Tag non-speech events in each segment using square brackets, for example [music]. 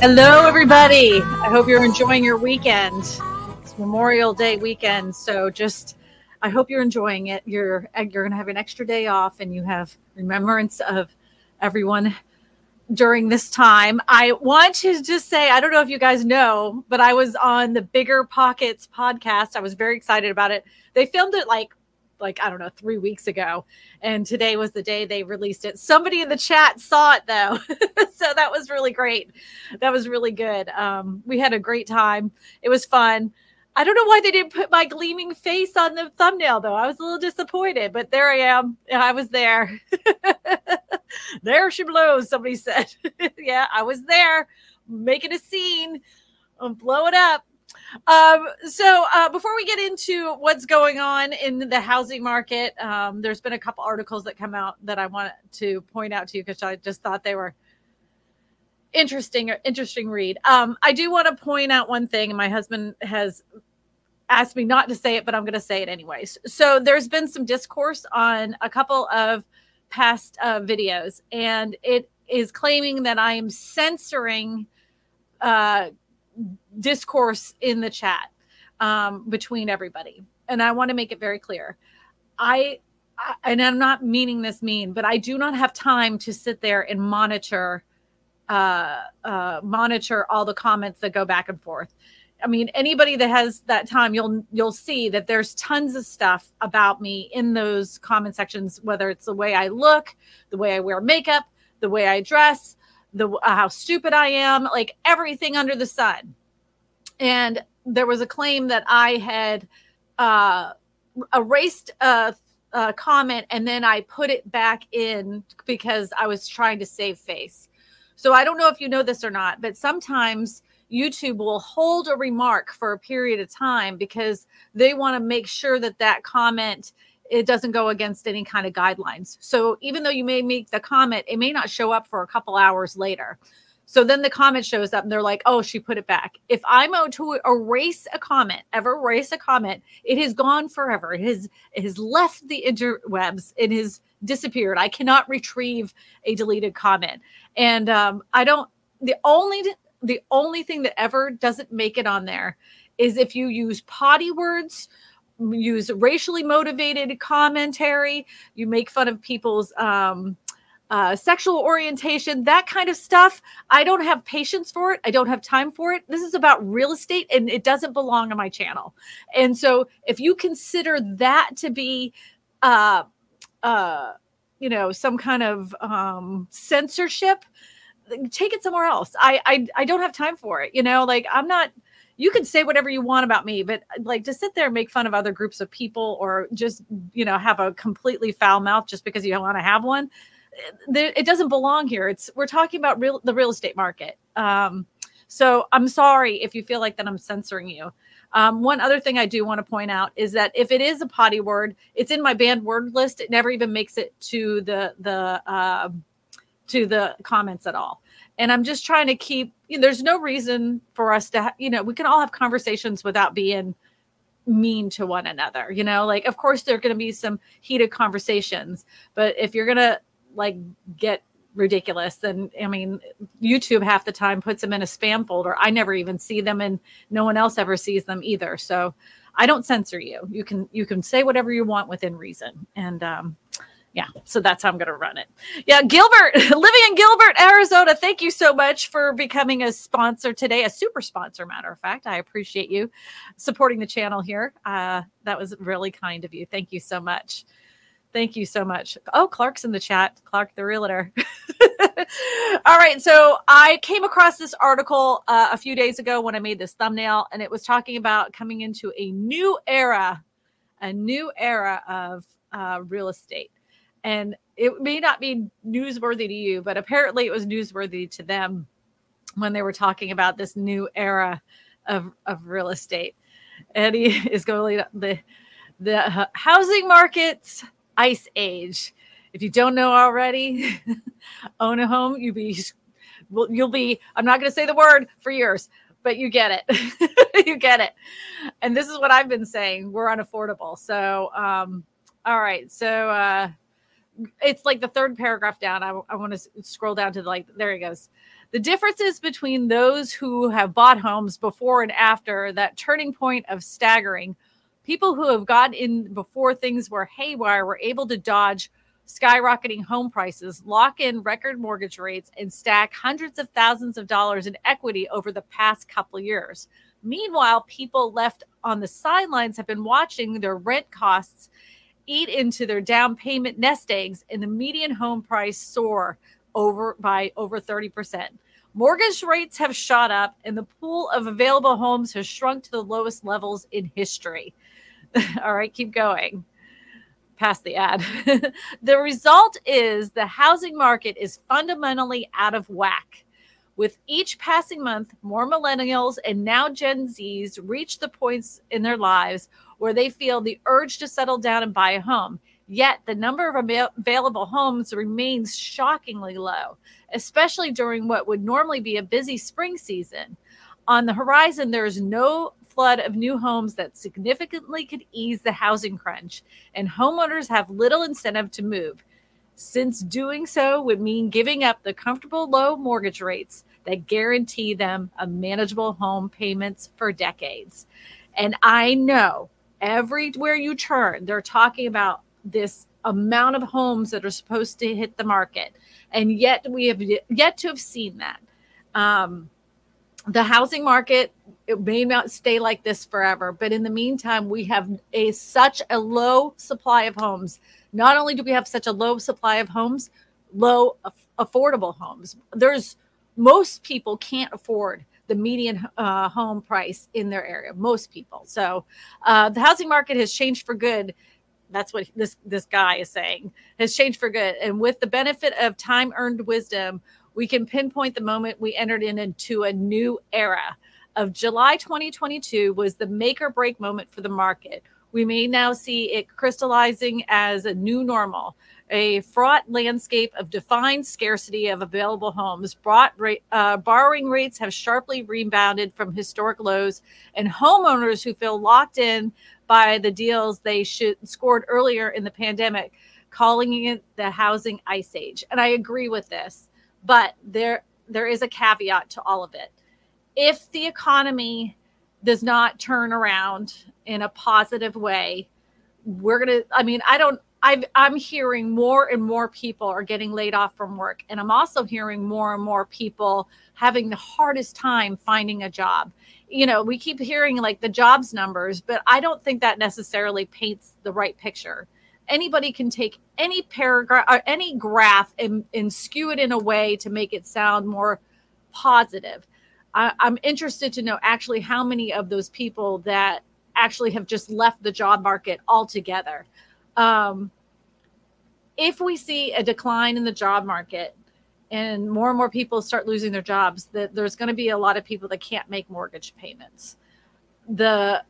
Hello, everybody. I hope you're enjoying your weekend. It's Memorial Day weekend, so just I hope you're enjoying it. You're you're going to have an extra day off, and you have remembrance of everyone during this time. I want to just say I don't know if you guys know, but I was on the Bigger Pockets podcast. I was very excited about it. They filmed it like like I don't know, 3 weeks ago, and today was the day they released it. Somebody in the chat saw it though. [laughs] so that was really great. That was really good. Um, we had a great time. It was fun. I don't know why they didn't put my gleaming face on the thumbnail though. I was a little disappointed, but there I am. I was there. [laughs] there she blows, somebody said. [laughs] yeah, I was there making a scene. I'm blow it up. Um, so uh, before we get into what's going on in the housing market, um, there's been a couple articles that come out that I want to point out to you because I just thought they were interesting interesting read. Um, I do want to point out one thing, and my husband has asked me not to say it, but I'm going to say it anyways. So there's been some discourse on a couple of past uh, videos, and it is claiming that I am censoring uh, discourse in the chat um, between everybody. And I want to make it very clear. I, I, and I'm not meaning this mean, but I do not have time to sit there and monitor uh, uh, monitor all the comments that go back and forth. I mean, anybody that has that time, you'll you'll see that there's tons of stuff about me in those comment sections, whether it's the way I look, the way I wear makeup, the way I dress, the uh, how stupid I am, like everything under the sun. And there was a claim that I had uh, erased a, a comment and then I put it back in because I was trying to save face. So I don't know if you know this or not, but sometimes YouTube will hold a remark for a period of time because they want to make sure that that comment it doesn't go against any kind of guidelines. So even though you may make the comment, it may not show up for a couple hours later. So then the comment shows up and they're like, oh, she put it back. If I'm owed to erase a comment, ever erase a comment, it has gone forever. It has, it has left the interwebs. It has disappeared. I cannot retrieve a deleted comment. And um, I don't, the only, the only thing that ever doesn't make it on there is if you use potty words use racially motivated commentary you make fun of people's um, uh, sexual orientation that kind of stuff. I don't have patience for it. I don't have time for it. This is about real estate and it doesn't belong on my channel. And so if you consider that to be uh uh you know some kind of um censorship take it somewhere else. I, I i don't have time for it you know? Like i'm not you can say whatever you want about me, but like to sit there and make fun of other groups of people or just, you know, have a completely foul mouth just because you want to have one, it doesn't belong here. It's we're talking about real the real estate market. Um, so I'm sorry if you feel like that I'm censoring you. Um, one other thing I do want to point out is that if it is a potty word, it's in my banned word list. It never even makes it to the the uh, to the comments at all. And I'm just trying to keep, you know, there's no reason for us to, ha- you know, we can all have conversations without being mean to one another. You know, like, of course, there are going to be some heated conversations, but if you're going to like get ridiculous, then I mean, YouTube half the time puts them in a spam folder. I never even see them and no one else ever sees them either. So I don't censor you. You can, you can say whatever you want within reason. And, um, yeah, so that's how I'm going to run it. Yeah, Gilbert, [laughs] living in Gilbert, Arizona. Thank you so much for becoming a sponsor today, a super sponsor, matter of fact. I appreciate you supporting the channel here. Uh, that was really kind of you. Thank you so much. Thank you so much. Oh, Clark's in the chat. Clark, the realtor. [laughs] All right. So I came across this article uh, a few days ago when I made this thumbnail, and it was talking about coming into a new era, a new era of uh, real estate and it may not be newsworthy to you, but apparently it was newsworthy to them when they were talking about this new era of, of real estate. Eddie [laughs] is going the the housing market's ice age. If you don't know already, [laughs] own a home, you be you'll be. I'm not going to say the word for years, but you get it. [laughs] you get it. And this is what I've been saying. We're unaffordable. So, um, all right. So, uh, it's like the third paragraph down. I, I want to scroll down to the, like, there he goes. The differences between those who have bought homes before and after that turning point of staggering. People who have got in before things were haywire were able to dodge skyrocketing home prices, lock in record mortgage rates, and stack hundreds of thousands of dollars in equity over the past couple years. Meanwhile, people left on the sidelines have been watching their rent costs eat into their down payment nest eggs, and the median home price soar over by over 30%. Mortgage rates have shot up, and the pool of available homes has shrunk to the lowest levels in history. [laughs] All right, keep going. Past the ad. [laughs] the result is the housing market is fundamentally out of whack. With each passing month, more millennials and now Gen Zs reach the points in their lives where they feel the urge to settle down and buy a home. Yet the number of available homes remains shockingly low, especially during what would normally be a busy spring season. On the horizon, there is no flood of new homes that significantly could ease the housing crunch, and homeowners have little incentive to move, since doing so would mean giving up the comfortable low mortgage rates that guarantee them a manageable home payments for decades. And I know everywhere you turn, they're talking about this amount of homes that are supposed to hit the market. And yet we have yet to have seen that. Um, the housing market it may not stay like this forever but in the meantime we have a such a low supply of homes not only do we have such a low supply of homes low affordable homes there's most people can't afford the median uh, home price in their area. Most people. So uh, the housing market has changed for good. That's what this this guy is saying has changed for good. And with the benefit of time earned wisdom, we can pinpoint the moment we entered in into a new era. Of July 2022 was the make or break moment for the market. We may now see it crystallizing as a new normal a fraught landscape of defined scarcity of available homes. Uh, borrowing rates have sharply rebounded from historic lows, and homeowners who feel locked in by the deals they should scored earlier in the pandemic, calling it the housing ice age. And I agree with this, but there there is a caveat to all of it. If the economy does not turn around in a positive way, we're gonna. I mean, I don't i am hearing more and more people are getting laid off from work. And I'm also hearing more and more people having the hardest time finding a job. You know, we keep hearing like the jobs numbers, but I don't think that necessarily paints the right picture. Anybody can take any paragraph or any graph and, and skew it in a way to make it sound more positive. I, I'm interested to know actually how many of those people that actually have just left the job market altogether um, if we see a decline in the job market and more and more people start losing their jobs, that there's going to be a lot of people that can't make mortgage payments. The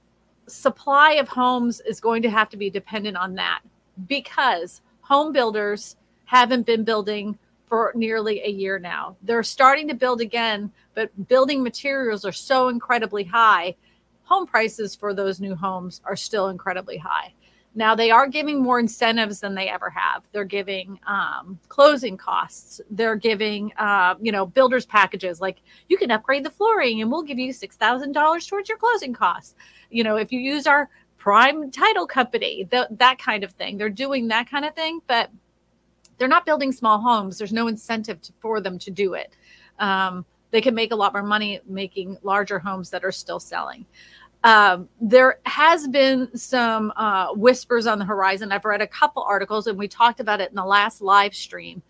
supply of homes is going to have to be dependent on that because home builders haven't been building for nearly a year now. They're starting to build again, but building materials are so incredibly high. Home prices for those new homes are still incredibly high. Now they are giving more incentives than they ever have. They're giving um, closing costs. They're giving, uh, you know, builders packages like you can upgrade the flooring and we'll give you six thousand dollars towards your closing costs. You know, if you use our prime title company, the, that kind of thing. They're doing that kind of thing, but they're not building small homes. There's no incentive to, for them to do it. Um, they can make a lot more money making larger homes that are still selling. Um, there has been some uh, whispers on the horizon. I've read a couple articles, and we talked about it in the last live stream.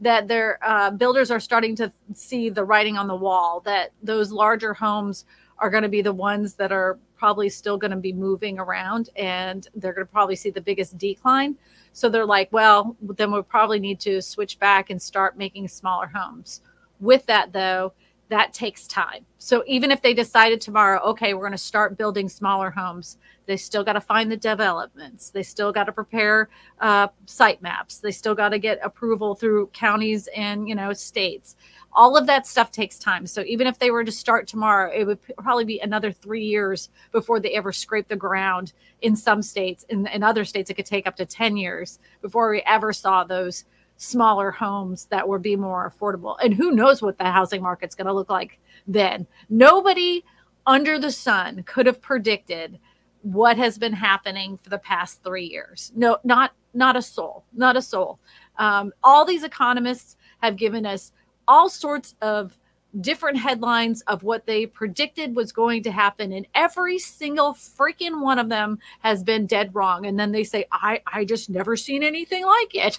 That their uh, builders are starting to see the writing on the wall. That those larger homes are going to be the ones that are probably still going to be moving around, and they're going to probably see the biggest decline. So they're like, well, then we'll probably need to switch back and start making smaller homes. With that, though, that takes time. So even if they decided tomorrow, okay, we're going to start building smaller homes, they still got to find the developments. They still got to prepare uh, site maps. They still got to get approval through counties and you know states. All of that stuff takes time. So even if they were to start tomorrow, it would probably be another three years before they ever scrape the ground. In some states, in, in other states, it could take up to ten years before we ever saw those smaller homes that would be more affordable. And who knows what the housing market's going to look like then. Nobody under the sun could have predicted what has been happening for the past 3 years. No not not a soul, not a soul. Um, all these economists have given us all sorts of different headlines of what they predicted was going to happen and every single freaking one of them has been dead wrong and then they say i i just never seen anything like it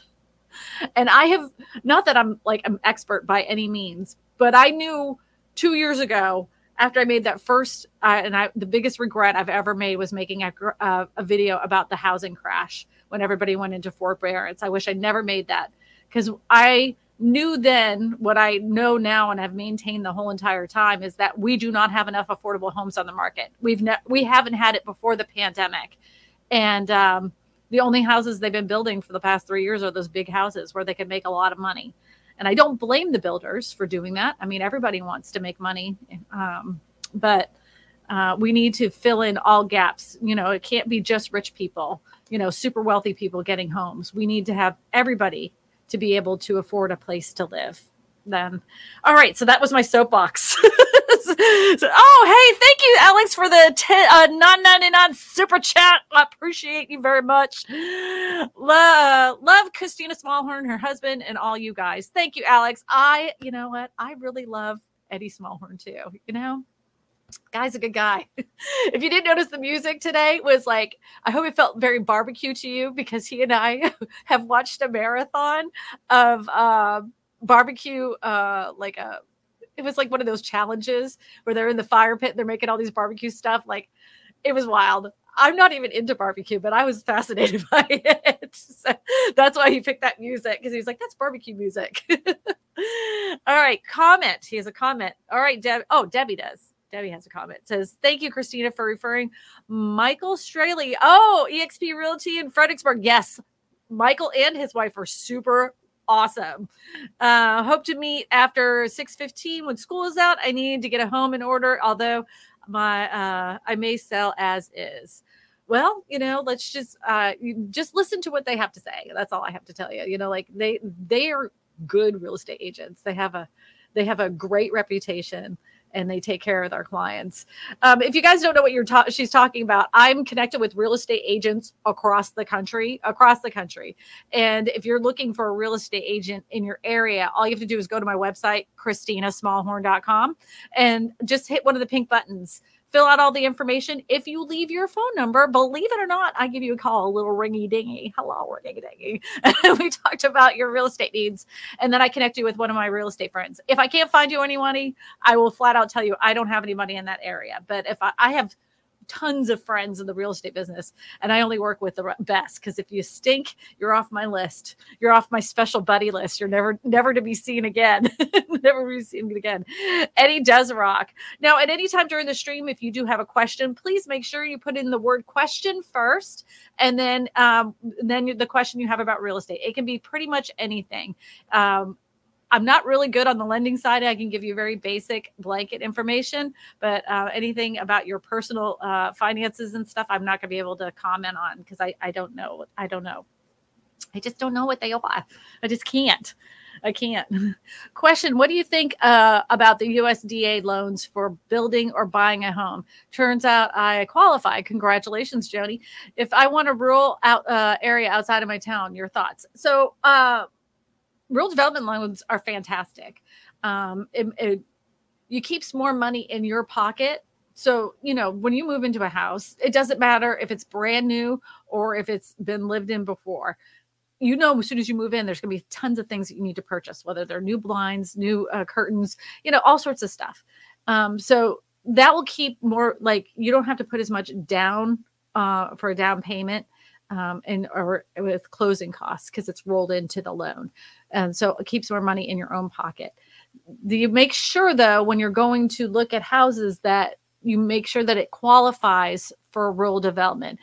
[laughs] and I have not that I'm like an expert by any means, but I knew two years ago after I made that first, uh, and I, the biggest regret I've ever made was making a, uh, a video about the housing crash when everybody went into forbearance. I wish I never made that because I knew then what I know now and have maintained the whole entire time is that we do not have enough affordable homes on the market. We've ne- we haven't had it before the pandemic, and um, the only houses they've been building for the past three years are those big houses where they can make a lot of money. And I don't blame the builders for doing that. I mean, everybody wants to make money, um, but uh, we need to fill in all gaps. You know, it can't be just rich people, you know, super wealthy people getting homes. We need to have everybody to be able to afford a place to live. Then, all right. So that was my soapbox. [laughs] so, oh, hey, thank you, Alex, for the ten, uh, 999 super chat. I appreciate you very much. Love, love Christina Smallhorn, her husband, and all you guys. Thank you, Alex. I, you know what? I really love Eddie Smallhorn too. You know, guy's a good guy. [laughs] if you didn't notice the music today was like, I hope it felt very barbecue to you because he and I [laughs] have watched a marathon of uh, barbecue, uh, like a it was like one of those challenges where they're in the fire pit and they're making all these barbecue stuff. Like it was wild. I'm not even into barbecue, but I was [laughs] fascinated by it. So that's why he picked that music because he was like, that's barbecue music. [laughs] all right, comment. He has a comment. All right, Deb. Oh, Debbie does. Debbie has a comment. Says, Thank you, Christina, for referring Michael Straley. Oh, EXP Realty in Fredericksburg. Yes. Michael and his wife are super awesome. Uh, hope to meet after 6:15 when school is out. I need to get a home in order, although my uh, I may sell as is. Well, you know, let's just uh, just listen to what they have to say. That's all I have to tell you. You know, like they they are good real estate agents. They have a they have a great reputation and they take care of their clients. Um, if you guys don't know what you're ta- she's talking about, I'm connected with real estate agents across the country, across the country. And if you're looking for a real estate agent in your area, all you have to do is go to my website, christinasmallhorn.com, and just hit one of the pink buttons fill out all the information. If you leave your phone number, believe it or not, I give you a call, a little ringy dingy. Hello, ringy dingy. [laughs] We talked about your real estate needs. And then I connect you with one of my real estate friends. If I can't find you any money, I will flat out tell you I don't have any money in that area. But if I, I have tons of friends in the real estate business, and I only work with the best because if you stink, you're off my list. You're off my special buddy list. You're never, never to be seen again. [laughs] never be seen again. Eddie does rock. Now, at any time during the stream, if you do have a question, please make sure you put in the word question first, and then um, then the question you have about real estate. It can be pretty much anything. Um, I'm not really good on the lending side. I can give you very basic blanket information, but uh, anything about your personal uh, finances and stuff, I'm not going to be able to comment on because I, I don't know. I don't know. I just don't know what they are. I just can't. I can't. [laughs] Question What do you think uh, about the USDA loans for building or buying a home? Turns out I qualify. Congratulations, Joni. If I want a rural out, uh, area outside of my town, your thoughts? So, uh, rural development loans are fantastic. Um, it, it, you keeps more money in your pocket. So, you know, when you move into a house, it doesn't matter if it's brand new or if it's been lived in before. You know, as soon as you move in, there's going to be tons of things that you need to purchase, whether they're new blinds, new uh, curtains, you know, all sorts of stuff. Um, so that will keep more like you don't have to put as much down uh, for a down payment um, and or with closing costs because it's rolled into the loan and so it keeps more money in your own pocket Do you make sure though when you're going to look at houses that you make sure that it qualifies for rural development.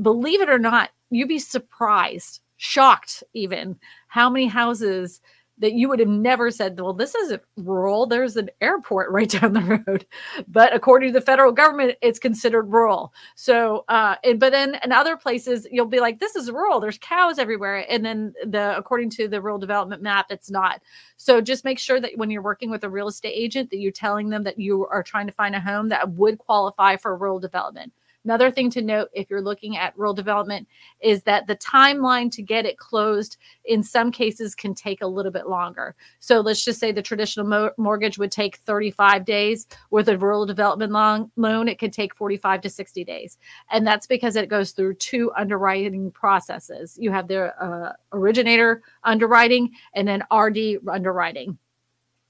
Believe it or not, you'd be surprised, shocked even how many houses that you would have never said, well, this isn't rural. There's an airport [laughs] right down the road. But according to the federal government, it's considered rural. So, uh, and, but then in other places, you'll be like, this is rural. There's cows everywhere. And then the, according to the rural development map, it's not. So just make sure that when you're working with a real estate agent, that you're telling them that you are trying to find a home that would qualify for rural development. Another thing to note if you're looking at rural development is that the timeline to get it closed in some cases can take a little bit longer. So let's just say the traditional mo- mortgage would take 35 days. With a rural development long- loan, it could take 45 to 60 days. And that's because it goes through two underwriting processes. You have the uh, originator underwriting and then RD underwriting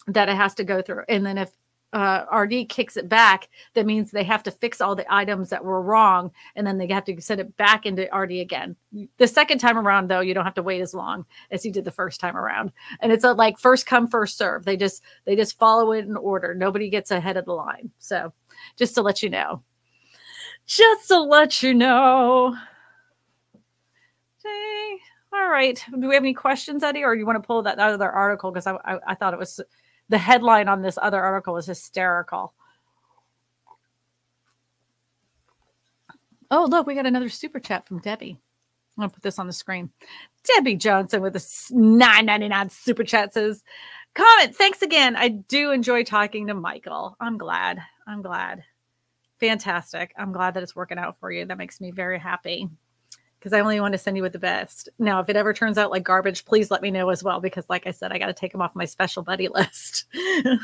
that it has to go through. And then if uh, RD kicks it back, that means they have to fix all the items that were wrong, and then they have to send it back into RD again. The second time around, though, you don't have to wait as long as you did the first time around, and it's a like first come first serve. They just they just follow it in order. Nobody gets ahead of the line. So, just to let you know, just to let you know. Okay. All right. Do we have any questions, Eddie, or you want to pull that other article because I, I I thought it was the headline on this other article was hysterical. Oh, look, we got another super chat from Debbie. I'm gonna put this on the screen. Debbie Johnson with a 9.99 super chat says, "Comment. Thanks again. I do enjoy talking to Michael. I'm glad. I'm glad. Fantastic. I'm glad that it's working out for you. That makes me very happy." Because I only want to send you with the best. Now, if it ever turns out like garbage, please let me know as well, because like I said, I got to take them off my special buddy list. [laughs] you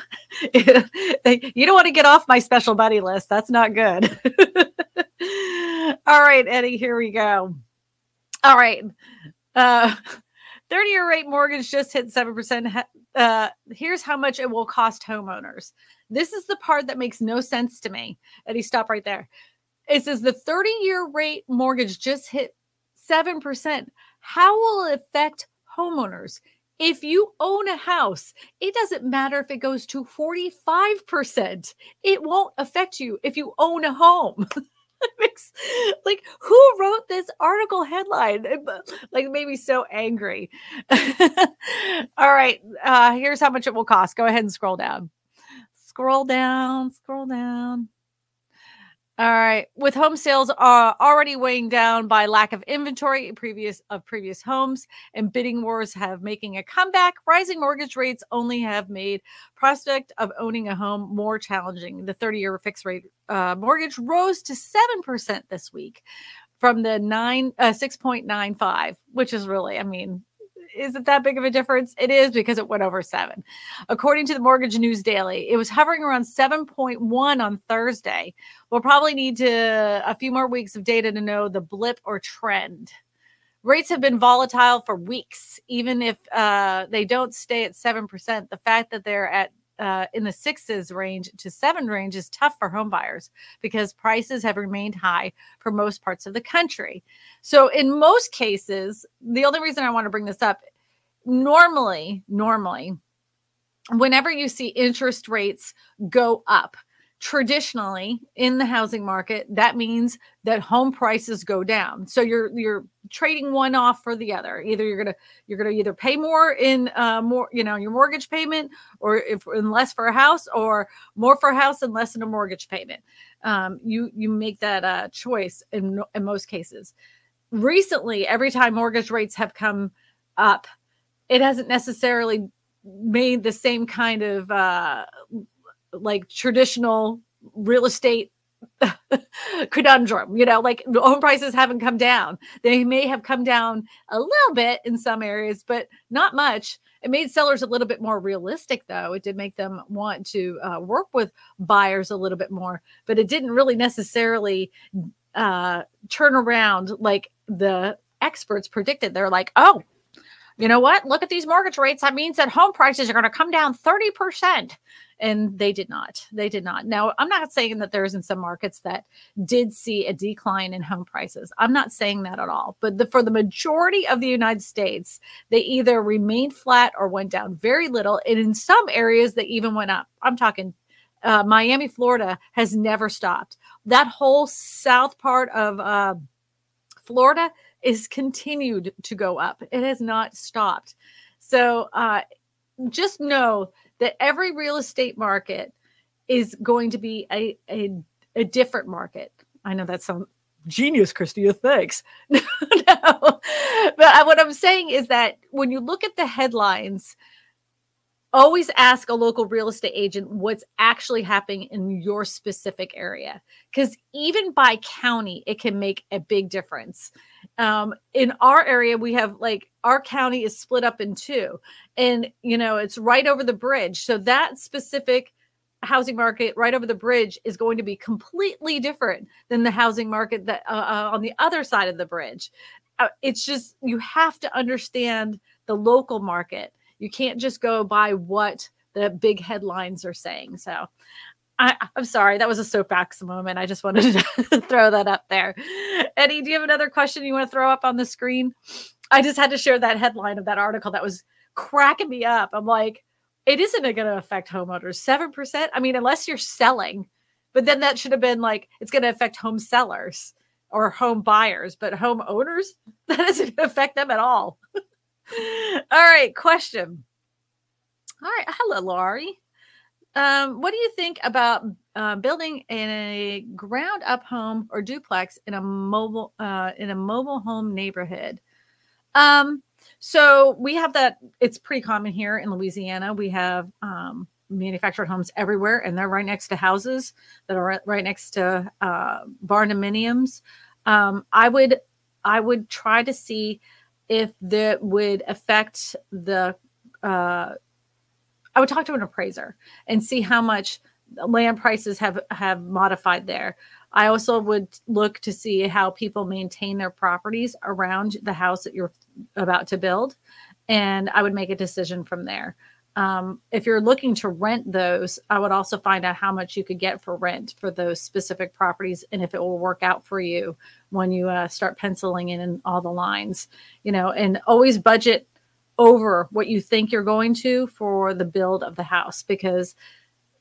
don't want to get off my special buddy list. That's not good. [laughs] All right, Eddie, here we go. All right. Uh, 30 year rate mortgage just hit 7%. Uh, here's how much it will cost homeowners. This is the part that makes no sense to me. Eddie, stop right there. It says the 30 year rate mortgage just hit 7%. How will it affect homeowners? If you own a house, it doesn't matter if it goes to 45%. It won't affect you if you own a home. [laughs] like who wrote this article headline [laughs] like made me so angry [laughs] all right uh here's how much it will cost go ahead and scroll down scroll down scroll down all right. With home sales uh, already weighing down by lack of inventory previous of previous homes and bidding wars have making a comeback, rising mortgage rates only have made prospect of owning a home more challenging. The 30-year fixed rate uh, mortgage rose to 7% this week from the 9 uh, 6.95, which is really, I mean, is it that big of a difference? It is because it went over seven. According to the Mortgage News Daily, it was hovering around 7.1 on Thursday. We'll probably need to a few more weeks of data to know the blip or trend. Rates have been volatile for weeks, even if uh, they don't stay at 7%. The fact that they're at uh, in the sixes range to seven range is tough for home buyers because prices have remained high for most parts of the country. So, in most cases, the only reason I want to bring this up normally, normally, whenever you see interest rates go up, traditionally in the housing market that means that home prices go down. So you're you're trading one off for the other. Either you're gonna you're gonna either pay more in uh more you know your mortgage payment or if in less for a house or more for a house and less in a mortgage payment. Um you you make that uh choice in in most cases. Recently every time mortgage rates have come up it hasn't necessarily made the same kind of uh like traditional real estate [laughs] conundrum. You know, like home prices haven't come down. They may have come down a little bit in some areas, but not much. It made sellers a little bit more realistic, though. It did make them want to uh, work with buyers a little bit more, but it didn't really necessarily uh, turn around like the experts predicted. They're like, oh, you know what? Look at these mortgage rates. That means that home prices are going to come down 30%. And they did not. They did not. Now, I'm not saying that there isn't some markets that did see a decline in home prices. I'm not saying that at all. But the, for the majority of the United States, they either remained flat or went down very little. And in some areas, they even went up. I'm talking uh, Miami, Florida has never stopped. That whole south part of uh, Florida is continued to go up. It has not stopped. So uh, just know that every real estate market is going to be a, a, a different market. I know that sounds genius, Christia. Thanks. [laughs] no, but what I'm saying is that when you look at the headlines, always ask a local real estate agent what's actually happening in your specific area because even by county it can make a big difference um, in our area we have like our county is split up in two and you know it's right over the bridge. So that specific housing market right over the bridge is going to be completely different than the housing market that uh, uh, on the other side of the bridge. Uh, it's just you have to understand the local market. You can't just go by what the big headlines are saying so I, am sorry, that was a soapbox moment. I just wanted to [laughs] throw that up there. Eddie, do you have another question you want to throw up on the screen? I just had to share that headline of that article that was cracking me up. I'm like, it isn't going to affect homeowners. 7%. I mean, unless you're selling, but then that should have been like, it's going to affect home sellers or home buyers, but home owners, [laughs] that doesn't affect them at all. [laughs] all right. Question. All right. Hello, Laurie. Um, what do you think about uh, building a ground up home or duplex in a mobile uh, in a mobile home neighborhood? Um, so we have that. It's pretty common here in Louisiana. We have um, manufactured homes everywhere, and they're right next to houses that are right next to uh, barndominiums. Um, I would I would try to see if that would affect the. I would talk to an appraiser and see how much land prices have have modified there. I also would look to see how people maintain their properties around the house that you're about to build. And I would make a decision from there. Um, if you're looking to rent those, I would also find out how much you could get for rent for those specific properties and if it will work out for you when you uh, start penciling in all the lines, you know, and always budget over what you think you're going to for the build of the house because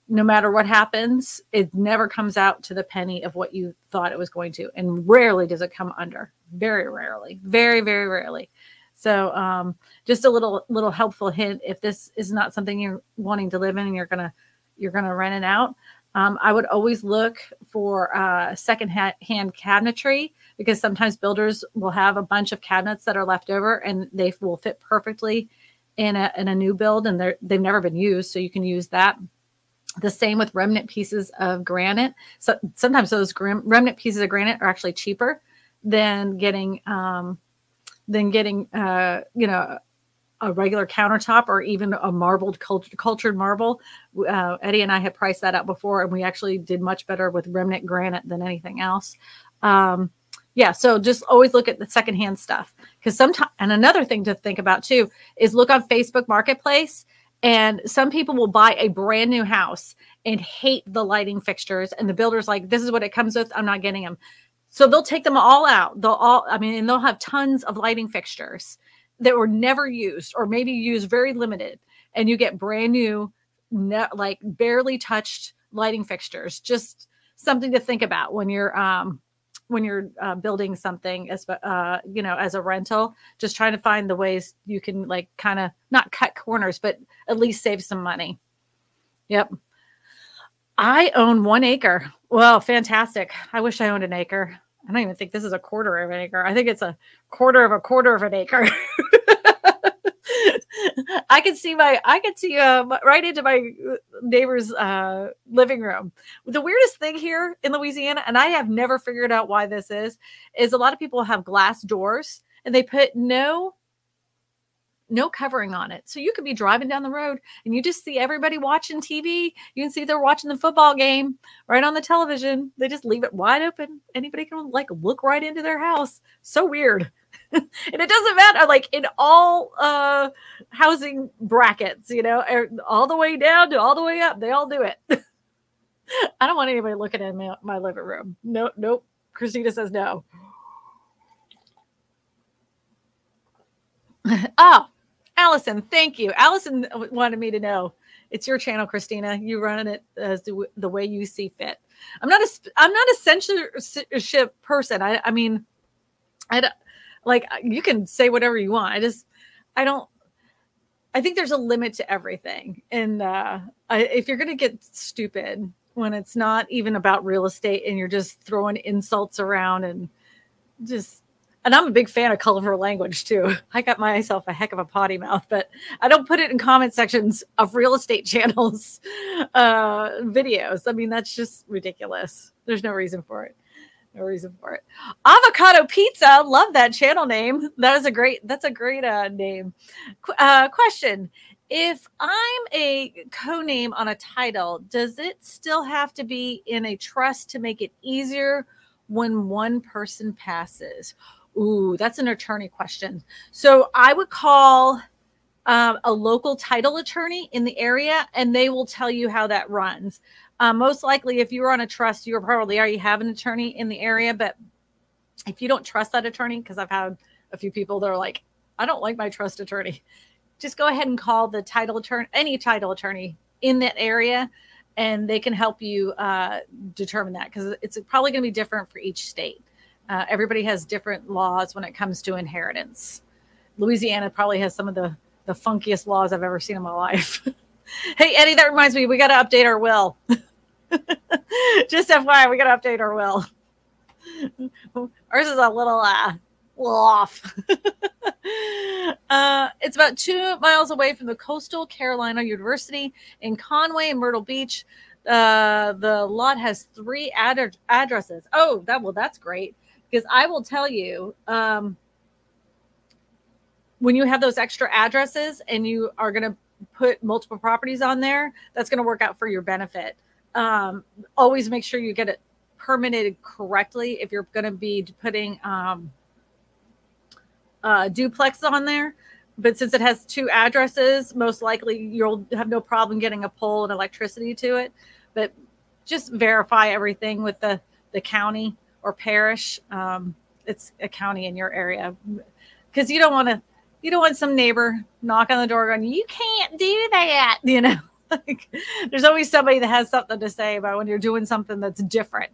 no matter what happens, it never comes out to the penny of what you thought it was going to. And rarely does it come under. Very rarely. Very, very rarely. So um, just a little little helpful hint if this is not something you're wanting to live in and you're gonna you're gonna rent it out. Um, I would always look for uh, second hand cabinetry because sometimes builders will have a bunch of cabinets that are left over and they will fit perfectly in a, in a new build and they're, they've never been used. So you can use that. The same with remnant pieces of granite. So sometimes those remnant pieces of granite are actually cheaper than getting um, than getting uh, you know a regular countertop or even a marbled cultured marble. Uh, Eddie and I had priced that out before, and we actually did much better with remnant granite than anything else. Um, yeah, so just always look at the secondhand stuff because sometimes. And another thing to think about too is look on Facebook Marketplace and some people will buy a brand new house and hate the lighting fixtures. And the builder's like, this is what it comes with. I'm not getting them. So they'll take them all out. They'll all, I mean, and they'll have tons of lighting fixtures that were never used or maybe used very limited. And you get brand new, ne- like barely touched lighting fixtures. Just something to think about when you're, um, when you're uh, building something as uh, you know as a rental just trying to find the ways you can like kind of not cut corners but at least save some money. Yep. I own one acre. Well fantastic. I wish i owned an acre. I don't even think this is a quarter of an acre. I think it's a quarter of a quarter of an acre [laughs] [laughs] I could see my, I could see uh, right into my uh, neighbor's uh, living room. The weirdest thing here in Louisiana, and I have never figured out why this is, is a lot of people have glass doors and they put no no covering on it. So you could be driving down the road and you just see everybody watching TV. You can see they're watching the football game right on the television. They just leave it wide open. Anybody can like look right into their house. So weird. [laughs] and it doesn't matter like in all uh housing brackets, you know, er, all the way down to all the way up, they all do it. [laughs] I don't want anybody looking at my, my living room. No, nope. Christina says no. oh, [laughs] Allison, thank you. Allison wanted me to know it's your channel, Christina. You run it as the, the way you see fit. I'm not a I'm not a censorship person. I I mean, I don't, like you can say whatever you want. I just I don't. I think there's a limit to everything, and uh, I, if you're gonna get stupid when it's not even about real estate and you're just throwing insults around and just and I'm a big fan of colorful language too. I got myself a heck of a potty mouth, but I don't put it in comment sections of real estate [laughs] channels uh, videos. I mean, that's just ridiculous. There's no reason for it. No reason for it. Avocado pizza. Love that channel name. That is a great. That's a great uh, name. Qu- uh, question: If I'm a co-name on a title, does it still have to be in a trust to make it easier when one person passes? Ooh, that's an attorney question. So I would call um, a local title attorney in the area, and they will tell you how that runs. Uh, most likely, if you're on a trust, you're probably already have an attorney in the area. But if you don't trust that attorney, because I've had a few people that are like, I don't like my trust attorney, just go ahead and call the title attorney, any title attorney in that area, and they can help you uh, determine that because it's probably going to be different for each state. Uh, everybody has different laws when it comes to inheritance. Louisiana probably has some of the the funkiest laws I've ever seen in my life. [laughs] hey Eddie, that reminds me, we got to update our will. [laughs] Just FYI, we got to update our will. [laughs] Ours is a little uh, off. uh, it's about two miles away from the Coastal Carolina University in Conway and Myrtle Beach. Uh, the lot has three ad- addresses. Oh, that well, that's great because I will tell you, um, when you have those extra addresses and you are going to put multiple properties on there, that's going to work out for your benefit. Um, always make sure you get it permitted correctly if you're going to be putting um, uh, duplex on there. But since it has two addresses, most likely you'll have no problem getting a pole and electricity to it. But just verify everything with the the county or parish. Um, it's a county in your area because you don't want to. You don't want some neighbor knock on the door going, "You can't do that," you know. [laughs] like, there's always somebody that has something to say about when you're doing something that's different.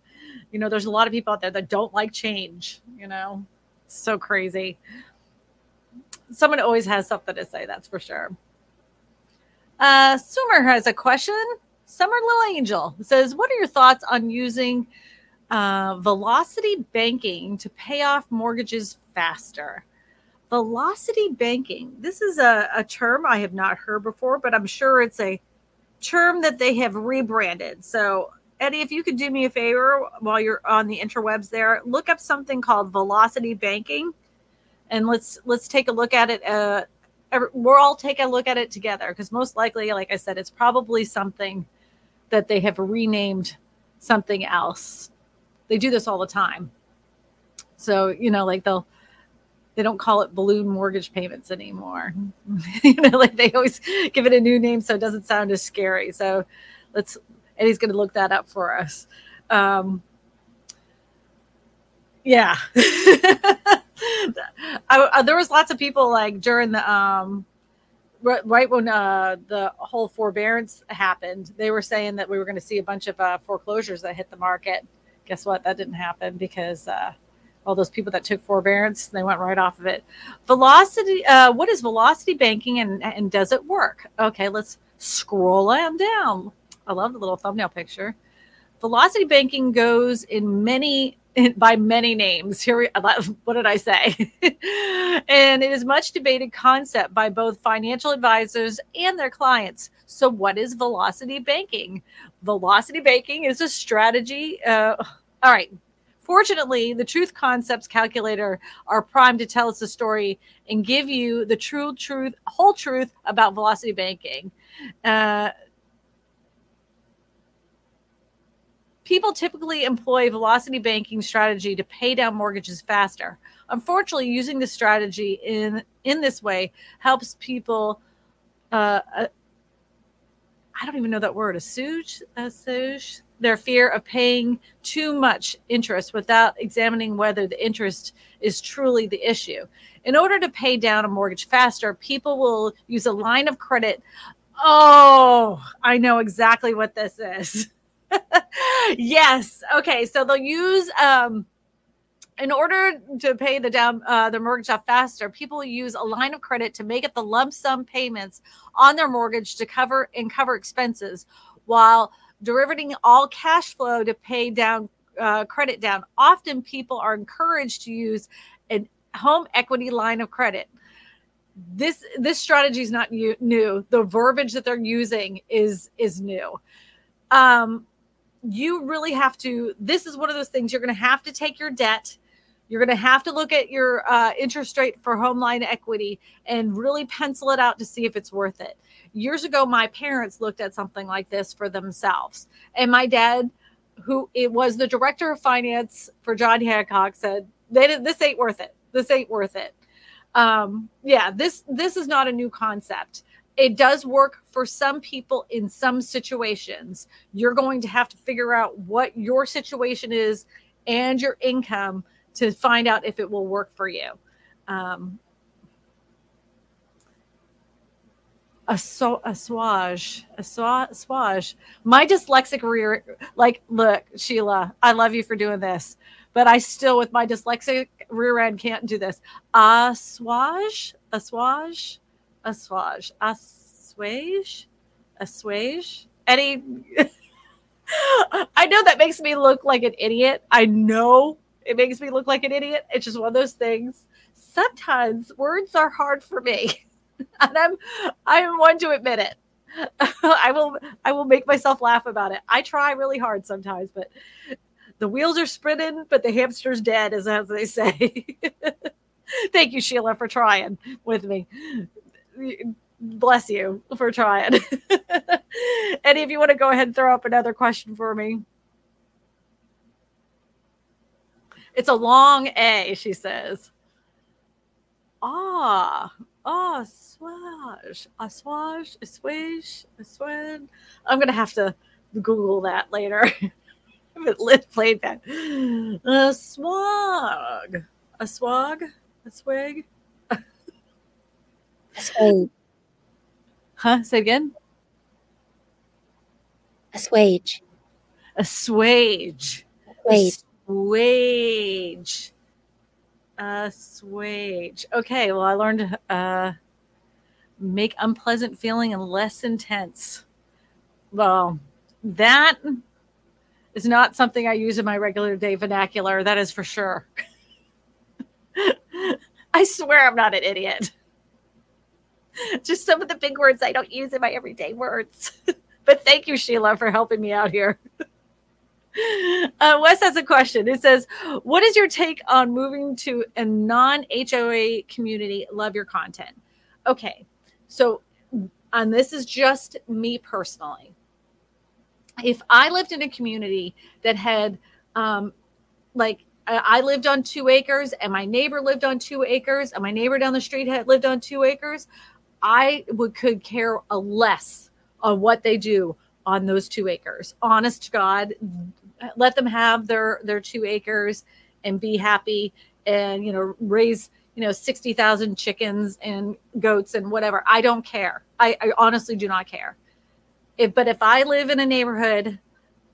You know, there's a lot of people out there that don't like change. You know, it's so crazy. Someone always has something to say. That's for sure. Uh, Summer has a question. Summer Little Angel says, "What are your thoughts on using?" Uh, velocity banking to pay off mortgages faster. Velocity banking. This is a, a term I have not heard before, but I'm sure it's a term that they have rebranded. So, Eddie, if you could do me a favor while you're on the interwebs there, look up something called velocity banking, and let's let's take a look at it. Uh, we'll all take a look at it together because most likely, like I said, it's probably something that they have renamed something else they do this all the time. So, you know, like they'll they don't call it balloon mortgage payments anymore. [laughs] you know, like they always give it a new name so it doesn't sound as scary. So let's Eddie's going to look that up for us. Um, yeah. [laughs] I, I, there was lots of people like during the um, right, right when uh, the whole forbearance happened, they were saying that we were going to see a bunch of uh, foreclosures that hit the market guess what? That didn't happen because uh, all those people that took forbearance, they went right off of it. Velocity, uh, what is velocity banking and, and does it work? Okay, let's scroll on down. I love the little thumbnail picture. Velocity banking goes in many [laughs] by many names. Here, we, what did I say? [laughs] and it is much debated concept by both financial advisors and their clients. So, what is velocity banking? Velocity banking is a strategy. Uh, all right, Fortunately, the truth concepts calculator are primed to tell us the story and give you the true truth, whole truth about velocity banking. Uh, people typically employ velocity banking strategy to pay down mortgages faster. Unfortunately, using the strategy in in this way helps people. Uh, uh, I don't even know that word. Assuage, assuage their fear of paying too much interest without examining whether the interest is truly the issue. In order to pay down a mortgage faster, people will use a line of credit. Oh, I know exactly what this is. [laughs] yes. Okay. So they'll use um, in order to pay the down uh, the mortgage off faster, people use a line of credit to make up the lump sum payments on their mortgage to cover and cover expenses, while derivating all cash flow to pay down uh, credit down. Often, people are encouraged to use a home equity line of credit. This this strategy is not new, new. The verbiage that they're using is is new. Um, you really have to. This is one of those things you're going to have to take your debt. You're going to have to look at your uh, interest rate for home line equity and really pencil it out to see if it's worth it. Years ago my parents looked at something like this for themselves. And my dad who it was the director of finance for john hancock said they did, this ain't worth it. This ain't worth it. Um yeah this this is not a new concept. It does work for some people in some situations. You're going to have to figure out what your situation is and your income to find out if it will work for you. Um, a so a swage a swage my dyslexic rear like look sheila i love you for doing this but i still with my dyslexic rear end can't do this. A swage a swage a swage a swage a swage any [laughs] i know that makes me look like an idiot. I know it makes me look like an idiot it's just one of those things sometimes words are hard for me [laughs] and I'm I'm one to admit it. [laughs] I will I will make myself laugh about it. I try really hard sometimes, but the wheels are spinning, but the hamster's dead, as as they say. [laughs] Thank you, Sheila, for trying with me. Bless you for trying. Any of you want to go ahead and throw up another question for me? It's a long A, she says. Ah, oh, swaj, a swag, a swage, assuage. I'm gonna have to Google that later. [laughs] I haven't played that. A swag, a swag, a swag. Assuage. Huh? Say again. Assuage. Assuage. Assuage. Assuage. Assuage. Okay, well, I learned uh, make unpleasant feeling and less intense. Well, that is not something I use in my regular day vernacular. That is for sure. [laughs] I swear I'm not an idiot. [laughs] Just some of the big words I don't use in my everyday words. [laughs] but thank you, Sheila, for helping me out here. [laughs] Uh, Wes has a question. It says, What is your take on moving to a non HOA community? Love your content. Okay. So, and this is just me personally. If I lived in a community that had, um, like, I lived on two acres and my neighbor lived on two acres and my neighbor down the street had lived on two acres, I would could care a less on what they do on those two acres. Honest to God, let them have their their two acres and be happy and you know raise you know 60,000 chickens and goats and whatever. I don't care. I, I honestly do not care. If, but if I live in a neighborhood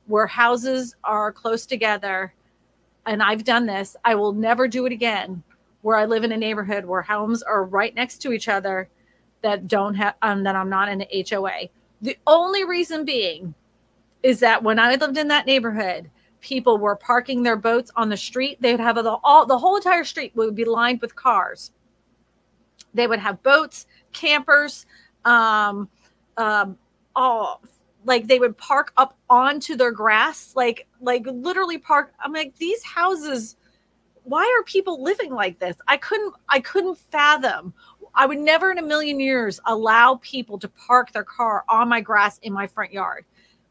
where houses are close together, and I've done this, I will never do it again. Where I live in a neighborhood where homes are right next to each other that don't have, um, that I'm not in HOA. The only reason being is that when I lived in that neighborhood, people were parking their boats on the street. They'd have the all the whole entire street would be lined with cars. They would have boats, campers, um, um, all like they would park up onto their grass, like like literally park. I'm like these houses. Why are people living like this? I couldn't I couldn't fathom. I would never in a million years allow people to park their car on my grass in my front yard.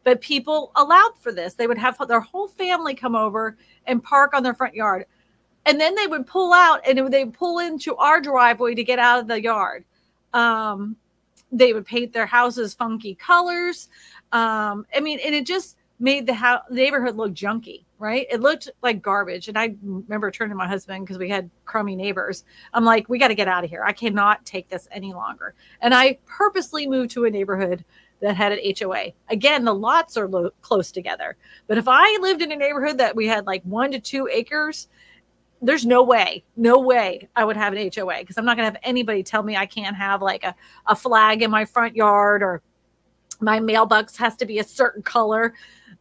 But people allowed for this. They would have their whole family come over and park on their front yard. And then they would pull out and they pull into our driveway to get out of the yard. Um, they would paint their houses funky colors. Um, I mean, and it just made the house, neighborhood look junky, right? It looked like garbage. And I remember turning to my husband because we had crummy neighbors. I'm like, we got to get out of here. I cannot take this any longer. And I purposely moved to a neighborhood that had an HOA. Again, the lots are lo- close together. But if I lived in a neighborhood that we had like one to two acres, there's no way, no way I would have an HOA because I'm not going to have anybody tell me I can't have like a, a flag in my front yard or my mailbox has to be a certain color.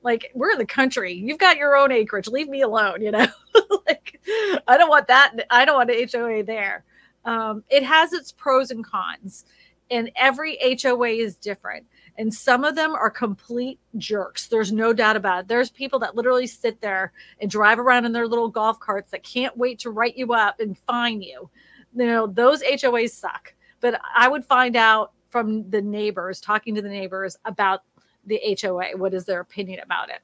Like we're in the country. You've got your own acreage. Leave me alone, you know? [laughs] like I don't want that. I don't want an HOA there. Um, it has its pros and cons, and every HOA is different and some of them are complete jerks. There's no doubt about it. There's people that literally sit there and drive around in their little golf carts that can't wait to write you up and fine you. You know, those HOAs suck. But I would find out from the neighbors, talking to the neighbors about the HOA. What is their opinion about it?